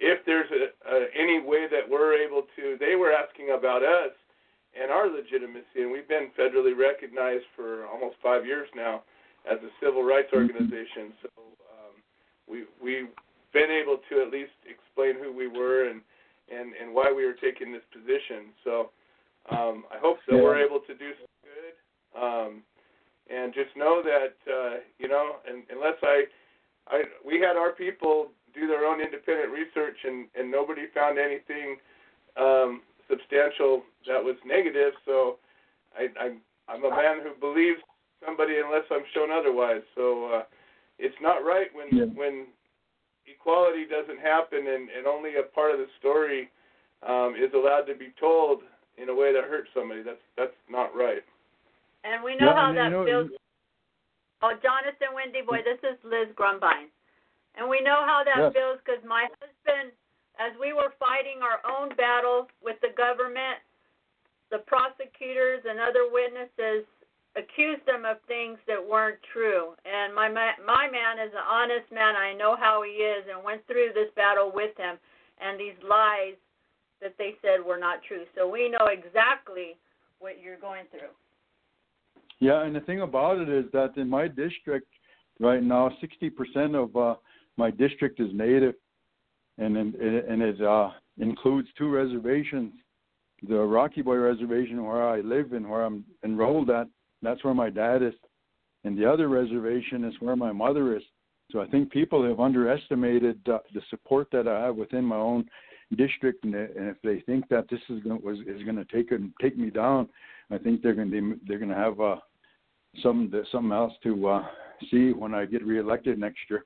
S1: if there's a, a, any way that we're able to. They were asking about us and our legitimacy, and we've been federally recognized for almost five years now as a civil rights mm-hmm. organization. So um, we we've been able to at least explain who we were and and and why we were taking this position. So um, I hope that we're able to do um, and just know that uh, you know, and, unless I, I, we had our people do their own independent research, and and nobody found anything um, substantial that was negative. So I, I I'm a man who believes somebody unless I'm shown otherwise. So uh, it's not right when yeah. when equality doesn't happen and, and only a part of the story um, is allowed to be told in a way that hurts somebody. That's that's not right.
S7: And we know how that feels. Oh, Jonathan Windy Boy, this is Liz Grumbine. And we know how that yes. feels because my husband, as we were fighting our own battle with the government, the prosecutors and other witnesses accused him of things that weren't true. And my my man is an honest man. I know how he is, and went through this battle with him. And these lies that they said were not true. So we know exactly what you're going through.
S6: Yeah, and the thing about it is that in my district right now, 60% of uh, my district is native, and and, and it uh, includes two reservations. The Rocky Boy Reservation, where I live and where I'm enrolled at, that's where my dad is, and the other reservation is where my mother is. So I think people have underestimated uh, the support that I have within my own district, and, and if they think that this is going was is going to take take me down, I think they're going to they're going to have a some something else to uh, see when I get reelected next year.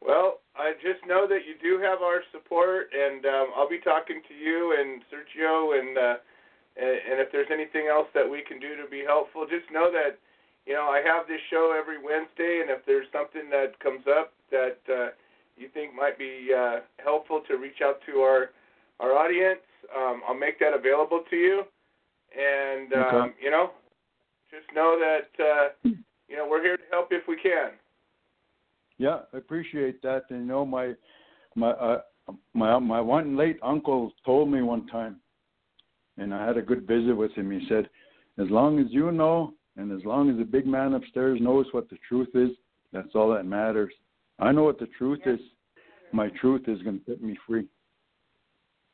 S1: Well, I just know that you do have our support, and um, I'll be talking to you and Sergio, and uh, and if there's anything else that we can do to be helpful, just know that you know I have this show every Wednesday, and if there's something that comes up that uh, you think might be uh, helpful to reach out to our our audience, um, I'll make that available to you. And um, okay. you know, just know that uh, you know we're here to help if we can.
S6: Yeah, I appreciate that. And you know, my my uh, my my one late uncle told me one time, and I had a good visit with him. He said, "As long as you know, and as long as the big man upstairs knows what the truth is, that's all that matters." I know what the truth is. My truth is going to set me free.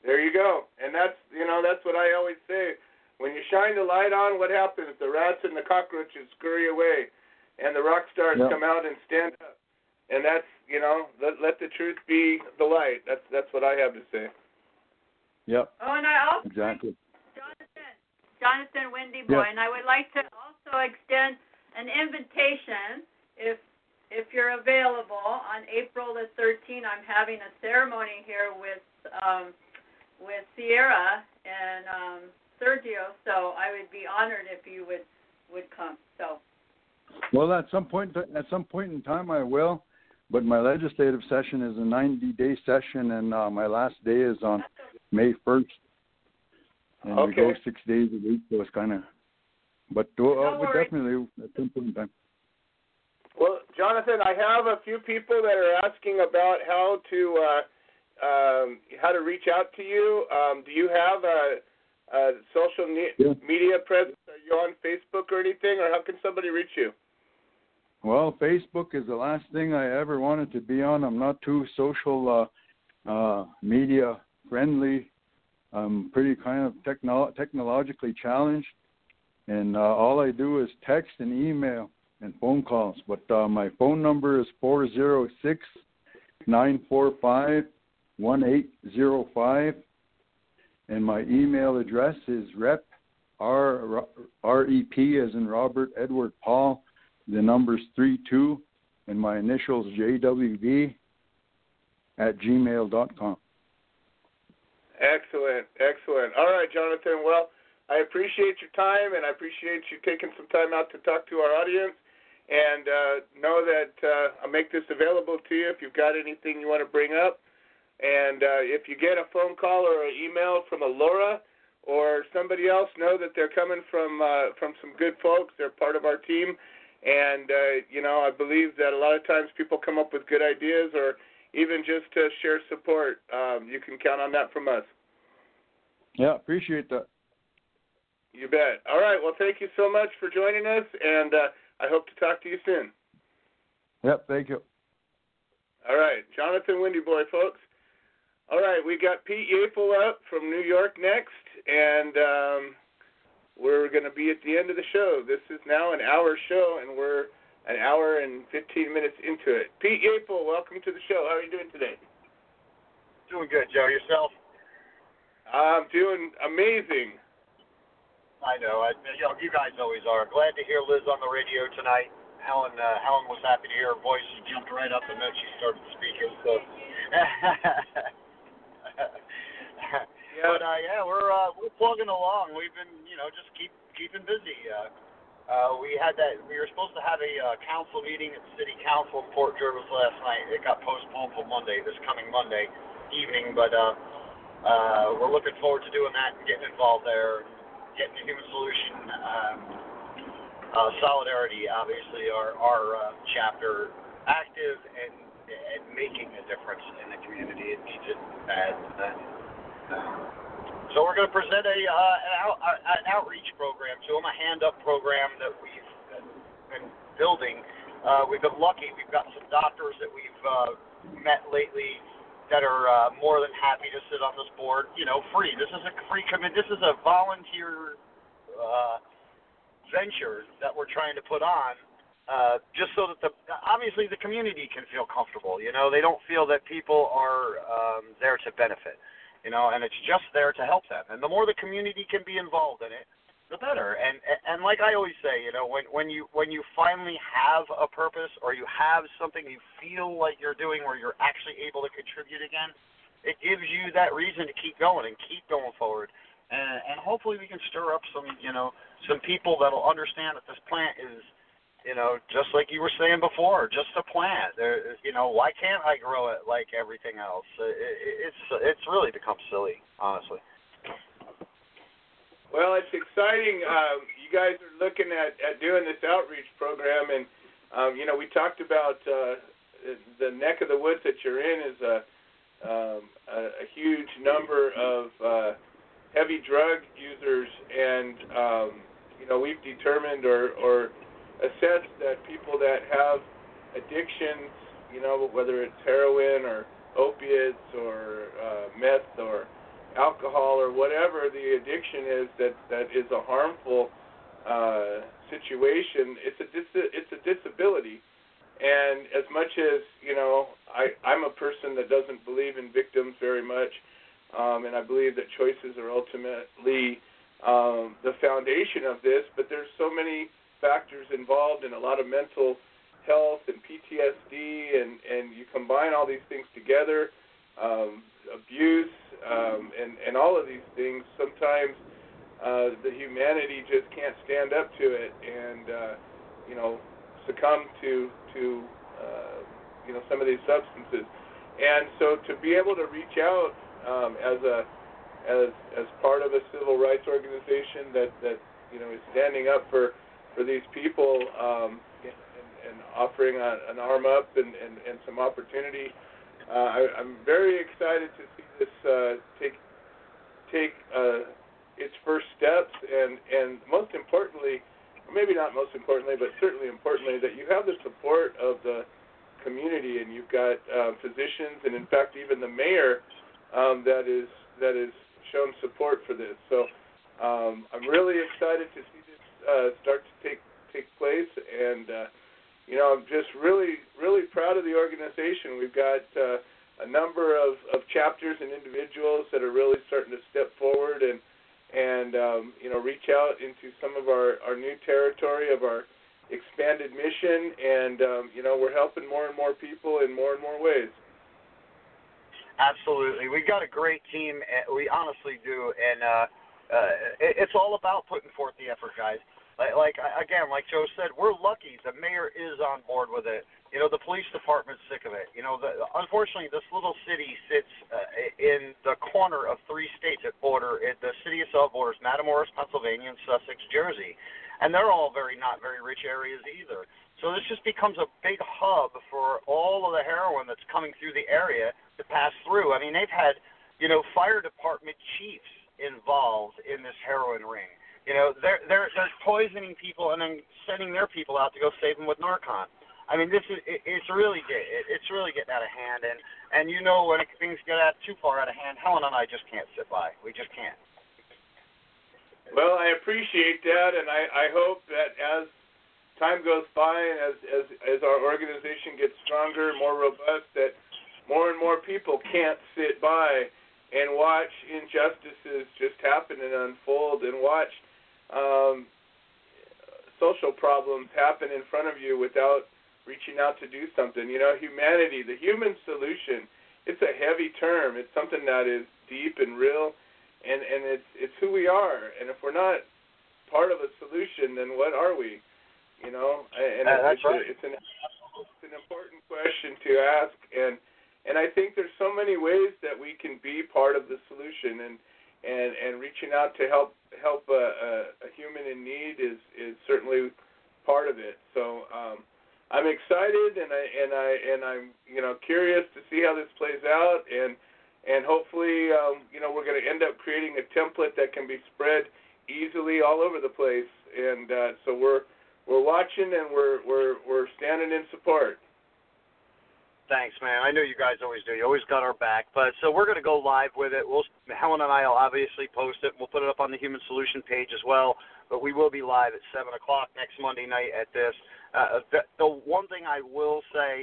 S1: There you go. And that's, you know, that's what I always say. When you shine the light on, what happens? The rats and the cockroaches scurry away, and the rock stars yep. come out and stand up. And that's, you know, let, let the truth be the light. That's that's what I have to say.
S6: Yep.
S7: Oh, and I also
S6: exactly.
S7: Jonathan, Jonathan Windy Boy, yep. and I would like to also extend an invitation if if you're available on April the 13th, I'm having a ceremony here with um, with Sierra and um, Sergio. So I would be honored if you would would come. So.
S6: Well, at some point at some point in time, I will. But my legislative session is a 90-day session, and uh, my last day is on May 1st. And
S1: okay.
S6: we go six days a week, so it's kind of. But uh, no we definitely at some point in time.
S1: Well, Jonathan, I have a few people that are asking about how to uh, um, how to reach out to you. Um, do you have a, a social ne- yeah. media presence? Are you on Facebook or anything, or how can somebody reach you?
S6: Well, Facebook is the last thing I ever wanted to be on. I'm not too social uh, uh, media friendly. I'm pretty kind of techno- technologically challenged, and uh, all I do is text and email and phone calls. But uh, my phone number is four zero six nine four five one eight zero five, and my email address is rep r r e p as in Robert Edward Paul. The number's three two, and my initials J W B at gmail dot com.
S1: Excellent, excellent. All right, Jonathan. Well, I appreciate your time, and I appreciate you taking some time out to talk to our audience and uh, know that uh, I'll make this available to you if you've got anything you want to bring up. And uh, if you get a phone call or an email from a Laura or somebody else, know that they're coming from uh, from some good folks. They're part of our team, and uh, you know I believe that a lot of times people come up with good ideas or even just to share support. Um, you can count on that from us.
S6: Yeah, appreciate that.
S1: You bet. All right. Well, thank you so much for joining us, and uh, I hope to talk to you soon.
S6: Yep, thank you.
S1: All right, Jonathan Windy Boy, folks. All right, we got Pete Yapel up from New York next, and um, we're going to be at the end of the show. This is now an hour show, and we're an hour and 15 minutes into it. Pete Yapel, welcome to the show. How are you doing today?
S8: Doing good, Joe. Yourself?
S1: I'm doing amazing.
S8: I know. I, you know, you guys always are. Glad to hear Liz on the radio tonight. Helen, uh, Helen was happy to hear her voice. She jumped right up the minute she started speaking. So. yeah. But uh, yeah, we're uh, we're plugging along. We've been, you know, just keep keeping busy. Uh, uh, we had that. We were supposed to have a uh, council meeting at City Council in Port Jervis last night. It got postponed for Monday, this coming Monday evening. But uh, uh, we're looking forward to doing that and getting involved there getting the human solution um, uh, solidarity, obviously, our our uh, chapter active and and making a difference in the community. It needs it bad. So we're going to present a uh, an, out, uh, an outreach program to them, a hand up program that we've been building. Uh, we've been lucky. We've got some doctors that we've uh, met lately that are uh, more than happy to sit on this board, you know, free. This is a free commit. This is a volunteer uh, venture that we're trying to put on, uh, just so that the obviously the community can feel comfortable. You know, they don't feel that people are um, there to benefit. You know, and it's just there to help them. And the more the community can be involved in it, the better. And and like I always say, you know, when when you when you finally have a purpose or you have something you feel like you're doing where you're actually able to contribute again, it gives you that reason to keep going and keep going forward. And and hopefully we can stir up some, you know, some people that'll understand that this plant is you know, just like you were saying before, just a plant. There, you know, why can't I grow it like everything else? It, it's it's really become silly, honestly.
S1: Well, it's exciting. Um, you guys are looking at, at doing this outreach program, and um, you know we talked about uh, the neck of the woods that you're in is a um, a, a huge number of uh, heavy drug users, and um, you know we've determined or or assessed that people that have addictions, you know whether it's heroin or opiates or uh, meth or alcohol or whatever the addiction is that that is a harmful uh, situation. It's a dis- it's a disability, and as much as you know, I I'm a person that doesn't believe in victims very much, um, and I believe that choices are ultimately um, the foundation of this. But there's so many factors involved and a lot of mental health and PTSD, and and you combine all these things together. Um, abuse, um, and and all of these things. Sometimes uh, the humanity just can't stand up to it, and uh, you know, succumb to to uh, you know some of these substances. And so to be able to reach out um, as a as as part of a civil rights organization that that you know is standing up for for these people um, and, and offering a, an arm up and, and, and some opportunity uh, I, I'm very excited to see this uh, take take uh, its first steps, and and most importantly, or maybe not most importantly, but certainly importantly, that you have the support of the community, and you've got uh, physicians, and in fact, even the mayor um, that is that is shown support for this. So um, I'm really excited to see this uh, start to take take place, and uh, you know, I'm just really, really proud of the organization. We've got uh, a number of, of chapters and individuals that are really starting to step forward and and um, you know reach out into some of our, our new territory of our expanded mission, and um, you know we're helping more and more people in more and more ways.
S8: Absolutely, we've got a great team. We honestly do, and uh, uh, it's all about putting forth the effort, guys. Like, like again, like Joe said, we're lucky. The mayor is on board with it. You know, the police department's sick of it. You know, the, unfortunately, this little city sits uh, in the corner of three states that border. It, the city itself borders Matamoras, Pennsylvania, and Sussex, Jersey, and they're all very not very rich areas either. So this just becomes a big hub for all of the heroin that's coming through the area to pass through. I mean, they've had, you know, fire department chiefs involved in this heroin ring you know, they're they're they're poisoning people and then sending their people out to go save them with Narcan. I mean, this is it, it's really it, it's really getting out of hand, and and you know when things get out too far out of hand, Helen and I just can't sit by. We just can't.
S1: Well, I appreciate that, and I I hope that as time goes by and as as as our organization gets stronger, more robust, that more and more people can't sit by and watch injustices just happen and unfold and watch um, social problems happen in front of you without reaching out to do something. You know, humanity, the human solution. It's a heavy term. It's something that is deep and real, and and it's it's who we are. And if we're not part of a solution, then what are we? You know, and
S8: uh,
S1: it's,
S8: right.
S1: it's an it's an important question to ask, and and I think there's so many ways that we can be part of the solution, and and and reaching out to help help a, a, a human in need is is certainly part of it. So um, I'm excited and I and I and I'm you know curious to see how this plays out and and hopefully um, you know we're going to end up creating a template that can be spread easily all over the place. And uh, so we're we're watching and we're we're we're standing in support.
S8: Thanks, man. I know you guys always do. You always got our back. But so we're going to go live with it. We'll Helen and I will obviously post it. We'll put it up on the Human Solution page as well. But we will be live at seven o'clock next Monday night at this. Uh, the, the one thing I will say,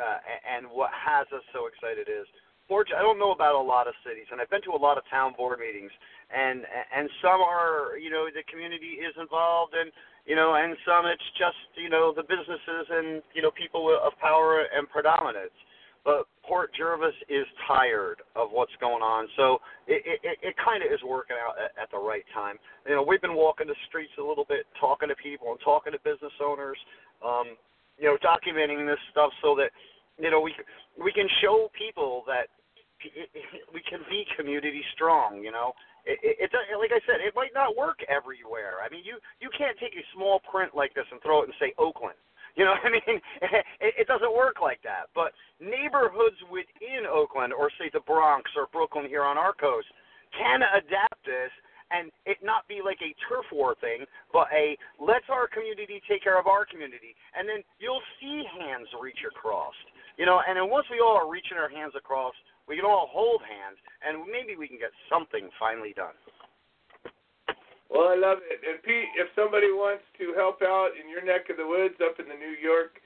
S8: uh, and what has us so excited is unfortunately, I don't know about a lot of cities, and I've been to a lot of town board meetings, and and some are, you know, the community is involved, and you know, and some it's just, you know, the businesses and you know people of power and predominance. But Port Jervis is tired of what's going on, so it it, it kind of is working out at, at the right time. You know, we've been walking the streets a little bit, talking to people and talking to business owners. Um, you know, documenting this stuff so that you know we we can show people that we can be community strong. You know, it, it, it like I said, it might not work everywhere. I mean, you you can't take a small print like this and throw it and say Oakland. You know, what I mean, it, it doesn't work like that. But neighborhoods within Oakland, or say the Bronx or Brooklyn here on our coast, can adapt this and it not be like a turf war thing, but a let's our community take care of our community, and then you'll see hands reach across. You know, and then once we all are reaching our hands across, we can all hold hands, and maybe we can get something finally done.
S1: Well, I love it. And Pete, if somebody wants to help out in your neck of the woods up in the New York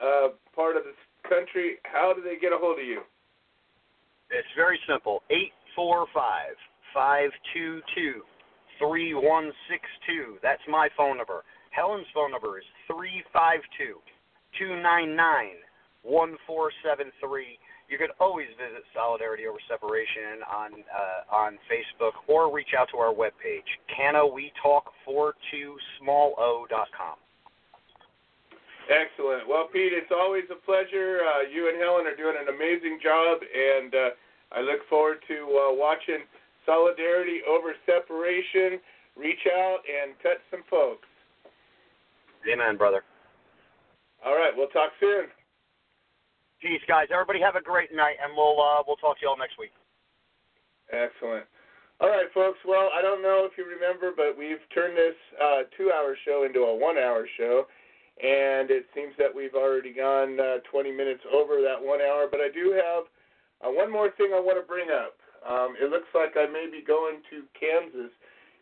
S1: uh, part of the country, how do they get a hold of you?
S8: It's very simple. Eight four five five two two 3162. That's my phone number. Helen's phone number is 352 299 1473. You can always visit Solidarity Over Separation on uh, on Facebook or reach out to our webpage, canawetalk42smallo.com.
S1: Excellent. Well, Pete, it's always a pleasure. Uh, you and Helen are doing an amazing job, and uh, I look forward to uh, watching solidarity over separation. Reach out and touch some folks.
S8: Amen, brother.
S1: All right, we'll talk soon.
S8: Peace, guys. Everybody have a great night, and we'll uh, we'll talk to you all next week.
S1: Excellent. All right, folks. Well, I don't know if you remember, but we've turned this uh, two-hour show into a one-hour show, and it seems that we've already gone uh, 20 minutes over that one hour. But I do have uh, one more thing I want to bring up. Um, it looks like I may be going to Kansas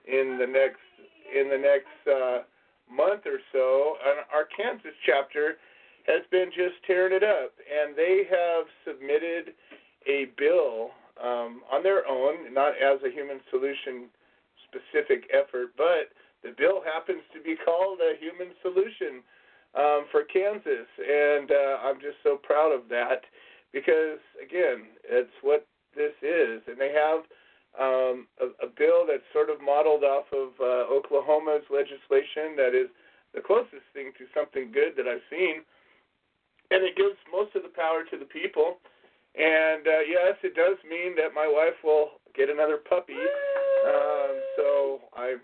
S1: in the next in the next uh, month or so. And our Kansas chapter has been just tearing it up, and they have submitted a bill um, on their own, not as a human solution specific effort, but the bill happens to be called a human solution um, for Kansas, and uh, I'm just so proud of that because again, it's what this is, and they have um, a, a bill that's sort of modeled off of uh, Oklahoma's legislation that is the closest thing to something good that I've seen, and it gives most of the power to the people. And uh, yes, it does mean that my wife will get another puppy. Um, so I,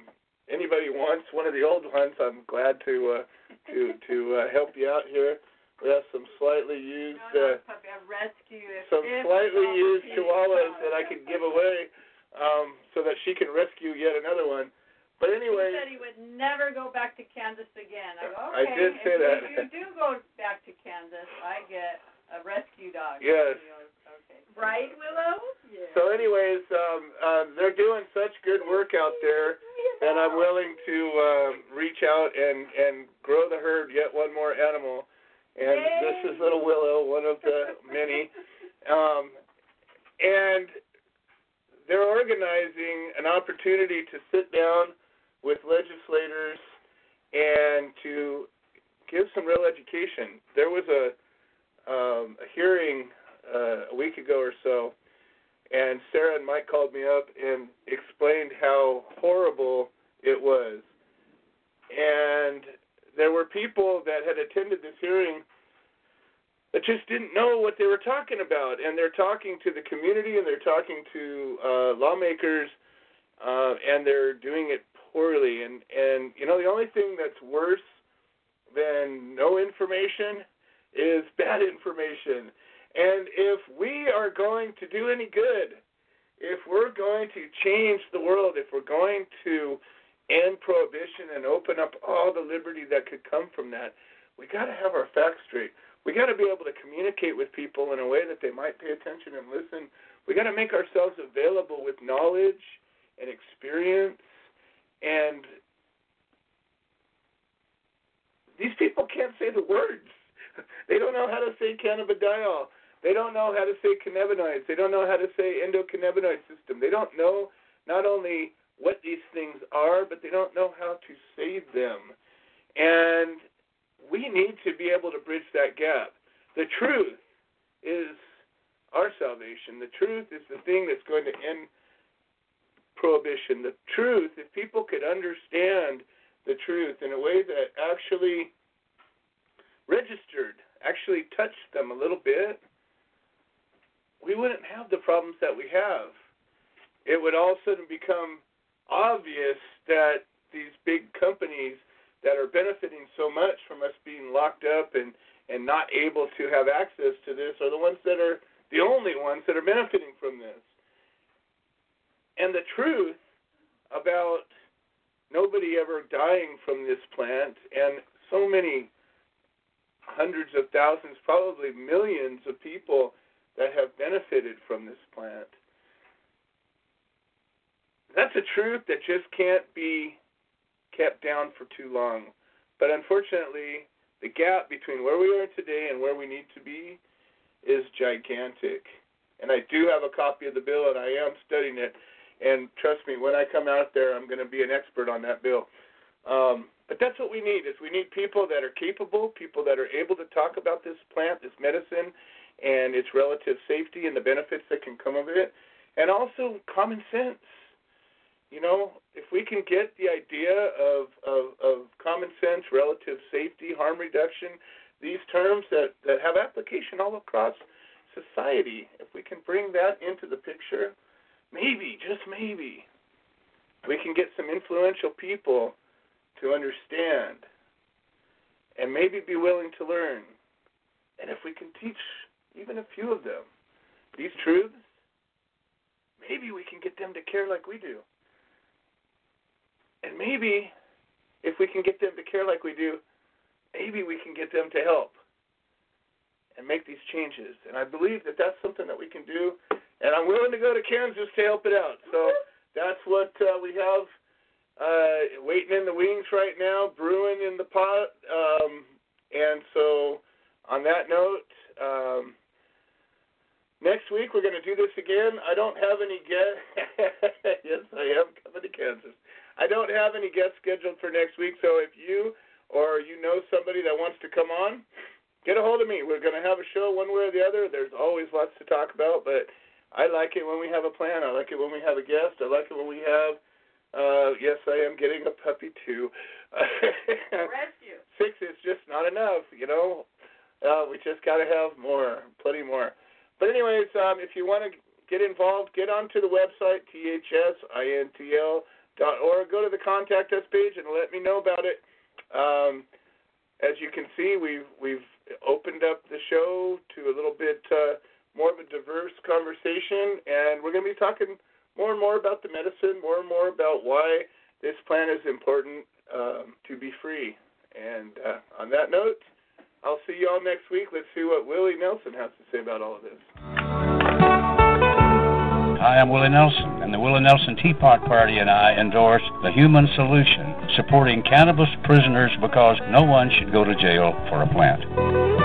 S1: anybody wants one of the old ones, I'm glad to uh, to to uh, help you out here. We have some slightly used,
S7: uh, rescue
S1: some slightly used chihuahuas that I could give away, um, so that she can rescue yet another one. But anyway,
S7: he said he would never go back to Kansas again. I go,
S1: okay. I did say
S7: if
S1: that.
S7: If you do go back to Kansas, I get a rescue dog.
S1: Yes.
S7: Okay. Right, Willow? Yeah.
S1: So, anyways, um, uh, they're doing such good work out there, and I'm willing to uh, reach out and and grow the herd yet one more animal and
S7: Yay.
S1: this is Little Willow, one of the many. Um, and they're organizing an opportunity to sit down with legislators and to give some real education. There was a um, a hearing uh, a week ago or so, and Sarah and Mike called me up and explained how horrible it was. And there were people that had attended this hearing that just didn't know what they were talking about, and they're talking to the community and they're talking to uh, lawmakers, uh, and they're doing it poorly. And and you know the only thing that's worse than no information is bad information. And if we are going to do any good, if we're going to change the world, if we're going to end prohibition and open up all the liberty that could come from that. We got to have our facts straight. We got to be able to communicate with people in a way that they might pay attention and listen. We got to make ourselves available with knowledge and experience. And these people can't say the words. They don't know how to say cannabidiol. They don't know how to say cannabinoids. They don't know how to say endocannabinoid system. They don't know not only what these things are, but they don't know how to say them. And we need to be able to bridge that gap. The truth is our salvation. The truth is the thing that's going to end prohibition. The truth, if people could understand the truth in a way that actually registered, actually touched them a little bit, we wouldn't have the problems that we have. It would all of a sudden become obvious that these big companies that are benefiting so much from us being locked up and and not able to have access to this are the ones that are the only ones that are benefiting from this. And the truth about nobody ever dying from this plant and so many hundreds of thousands, probably millions of people that have benefited from this plant. That's a truth that just can't be kept down for too long. But unfortunately, the gap between where we are today and where we need to be is gigantic. And I do have a copy of the bill, and I am studying it. And trust me, when I come out there, I'm going to be an expert on that bill. Um, but that's what we need: is we need people that are capable, people that are able to talk about this plant, this medicine, and its relative safety and the benefits that can come of it, and also common sense. You know, if we can get the idea of, of, of common sense, relative safety, harm reduction, these terms that, that have application all across society, if we can bring that into the picture, maybe, just maybe, we can get some influential people to understand and maybe be willing to learn. And if we can teach even a few of them, these truths, maybe we can get them to care like we do. And maybe if we can get them to care like we do, maybe we can get them to help and make these changes. And I believe that that's something that we can do. And I'm willing to go to Kansas to help it out. So that's what uh, we have uh, waiting in the wings right now, brewing in the pot. Um, and so, on that note, um, Next week we're going to do this again. I don't have any guests. yes, I am coming to Kansas. I don't have any guests scheduled for next week, so if you or you know somebody that wants to come on, get a hold of me. We're going to have a show one way or the other. There's always lots to talk about, but I like it when we have a plan. I like it when we have a guest. I like it when we have. Uh, yes, I am getting a puppy too.
S7: Rescue.
S1: Six is just not enough, you know. Uh, we just got to have more, plenty more. But anyways, um, if you want to get involved, get onto the website thsintl dot org. Go to the contact us page and let me know about it. Um, as you can see, we've we've opened up the show to a little bit uh, more of a diverse conversation, and we're going to be talking more and more about the medicine, more and more about why this plant is important um, to be free. And uh, on that note. I'll see you all next week. Let's see what Willie Nelson has to say about all of this.
S9: Hi, I'm Willie Nelson, and the Willie Nelson Teapot Party and I endorse the Human Solution, supporting cannabis prisoners because no one should go to jail for a plant.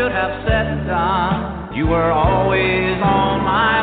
S10: Should have said you were always on my